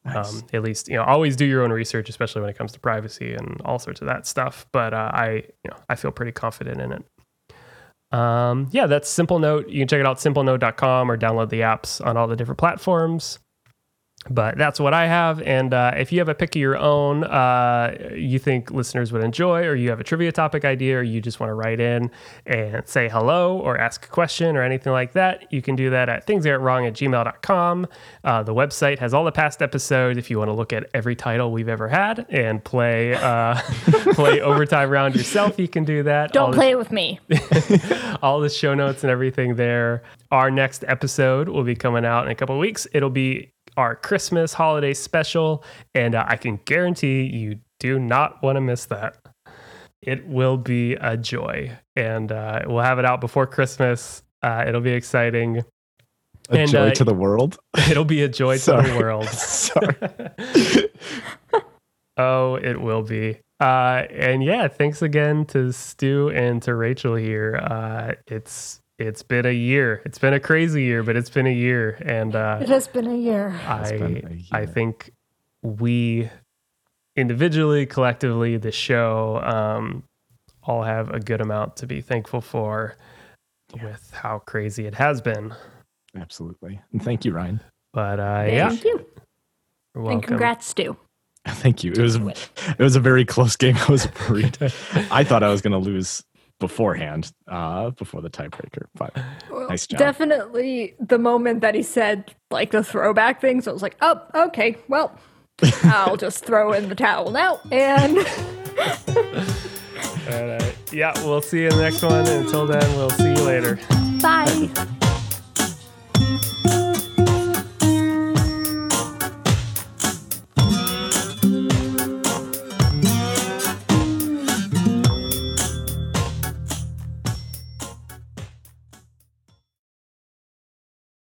Nice. Um, at least you know, always do your own research, especially when it comes to privacy and all sorts of that stuff. But uh, I, you know, I feel pretty confident in it. Um, yeah, that's Simplenote. You can check it out simplenote.com or download the apps on all the different platforms. But that's what I have. And uh, if you have a pick of your own, uh, you think listeners would enjoy, or you have a trivia topic idea, or you just want to write in and say hello or ask a question or anything like that, you can do that at thingsgotwrong at gmail.com. Uh, the website has all the past episodes if you want to look at every title we've ever had and play uh, (laughs) play overtime round yourself. You can do that. Don't the- play with me. (laughs) all the show notes and everything there. Our next episode will be coming out in a couple of weeks. It'll be our Christmas holiday special, and uh, I can guarantee you do not want to miss that. It will be a joy, and uh, we'll have it out before Christmas. Uh, it'll be exciting. A and, joy uh, to the world. (laughs) It'll be a joy to the world. (laughs) (laughs) Sorry. Oh, it will be. Uh, and yeah, thanks again to Stu and to Rachel here. Uh, it's it's been a year. It's been a crazy year, but it's been a year, and uh, It has been a year. I been a I year. think we individually, collectively, the show, um, all have a good amount to be thankful for with how crazy it has been. Absolutely. And thank you, Ryan. But uh, yeah, Thank you. you're And congrats, Stu. (laughs) Thank you. It was it was a very close game. (laughs) I was worried. (laughs) I thought I was going to lose beforehand, uh, before the tiebreaker. But Nice job. Definitely the moment that he said like the throwback things, I was like, oh, okay, well, (laughs) I'll just throw in the towel now. And (laughs) And, uh, yeah, we'll see you in the next one. Until then, we'll see you later. bye. (laughs)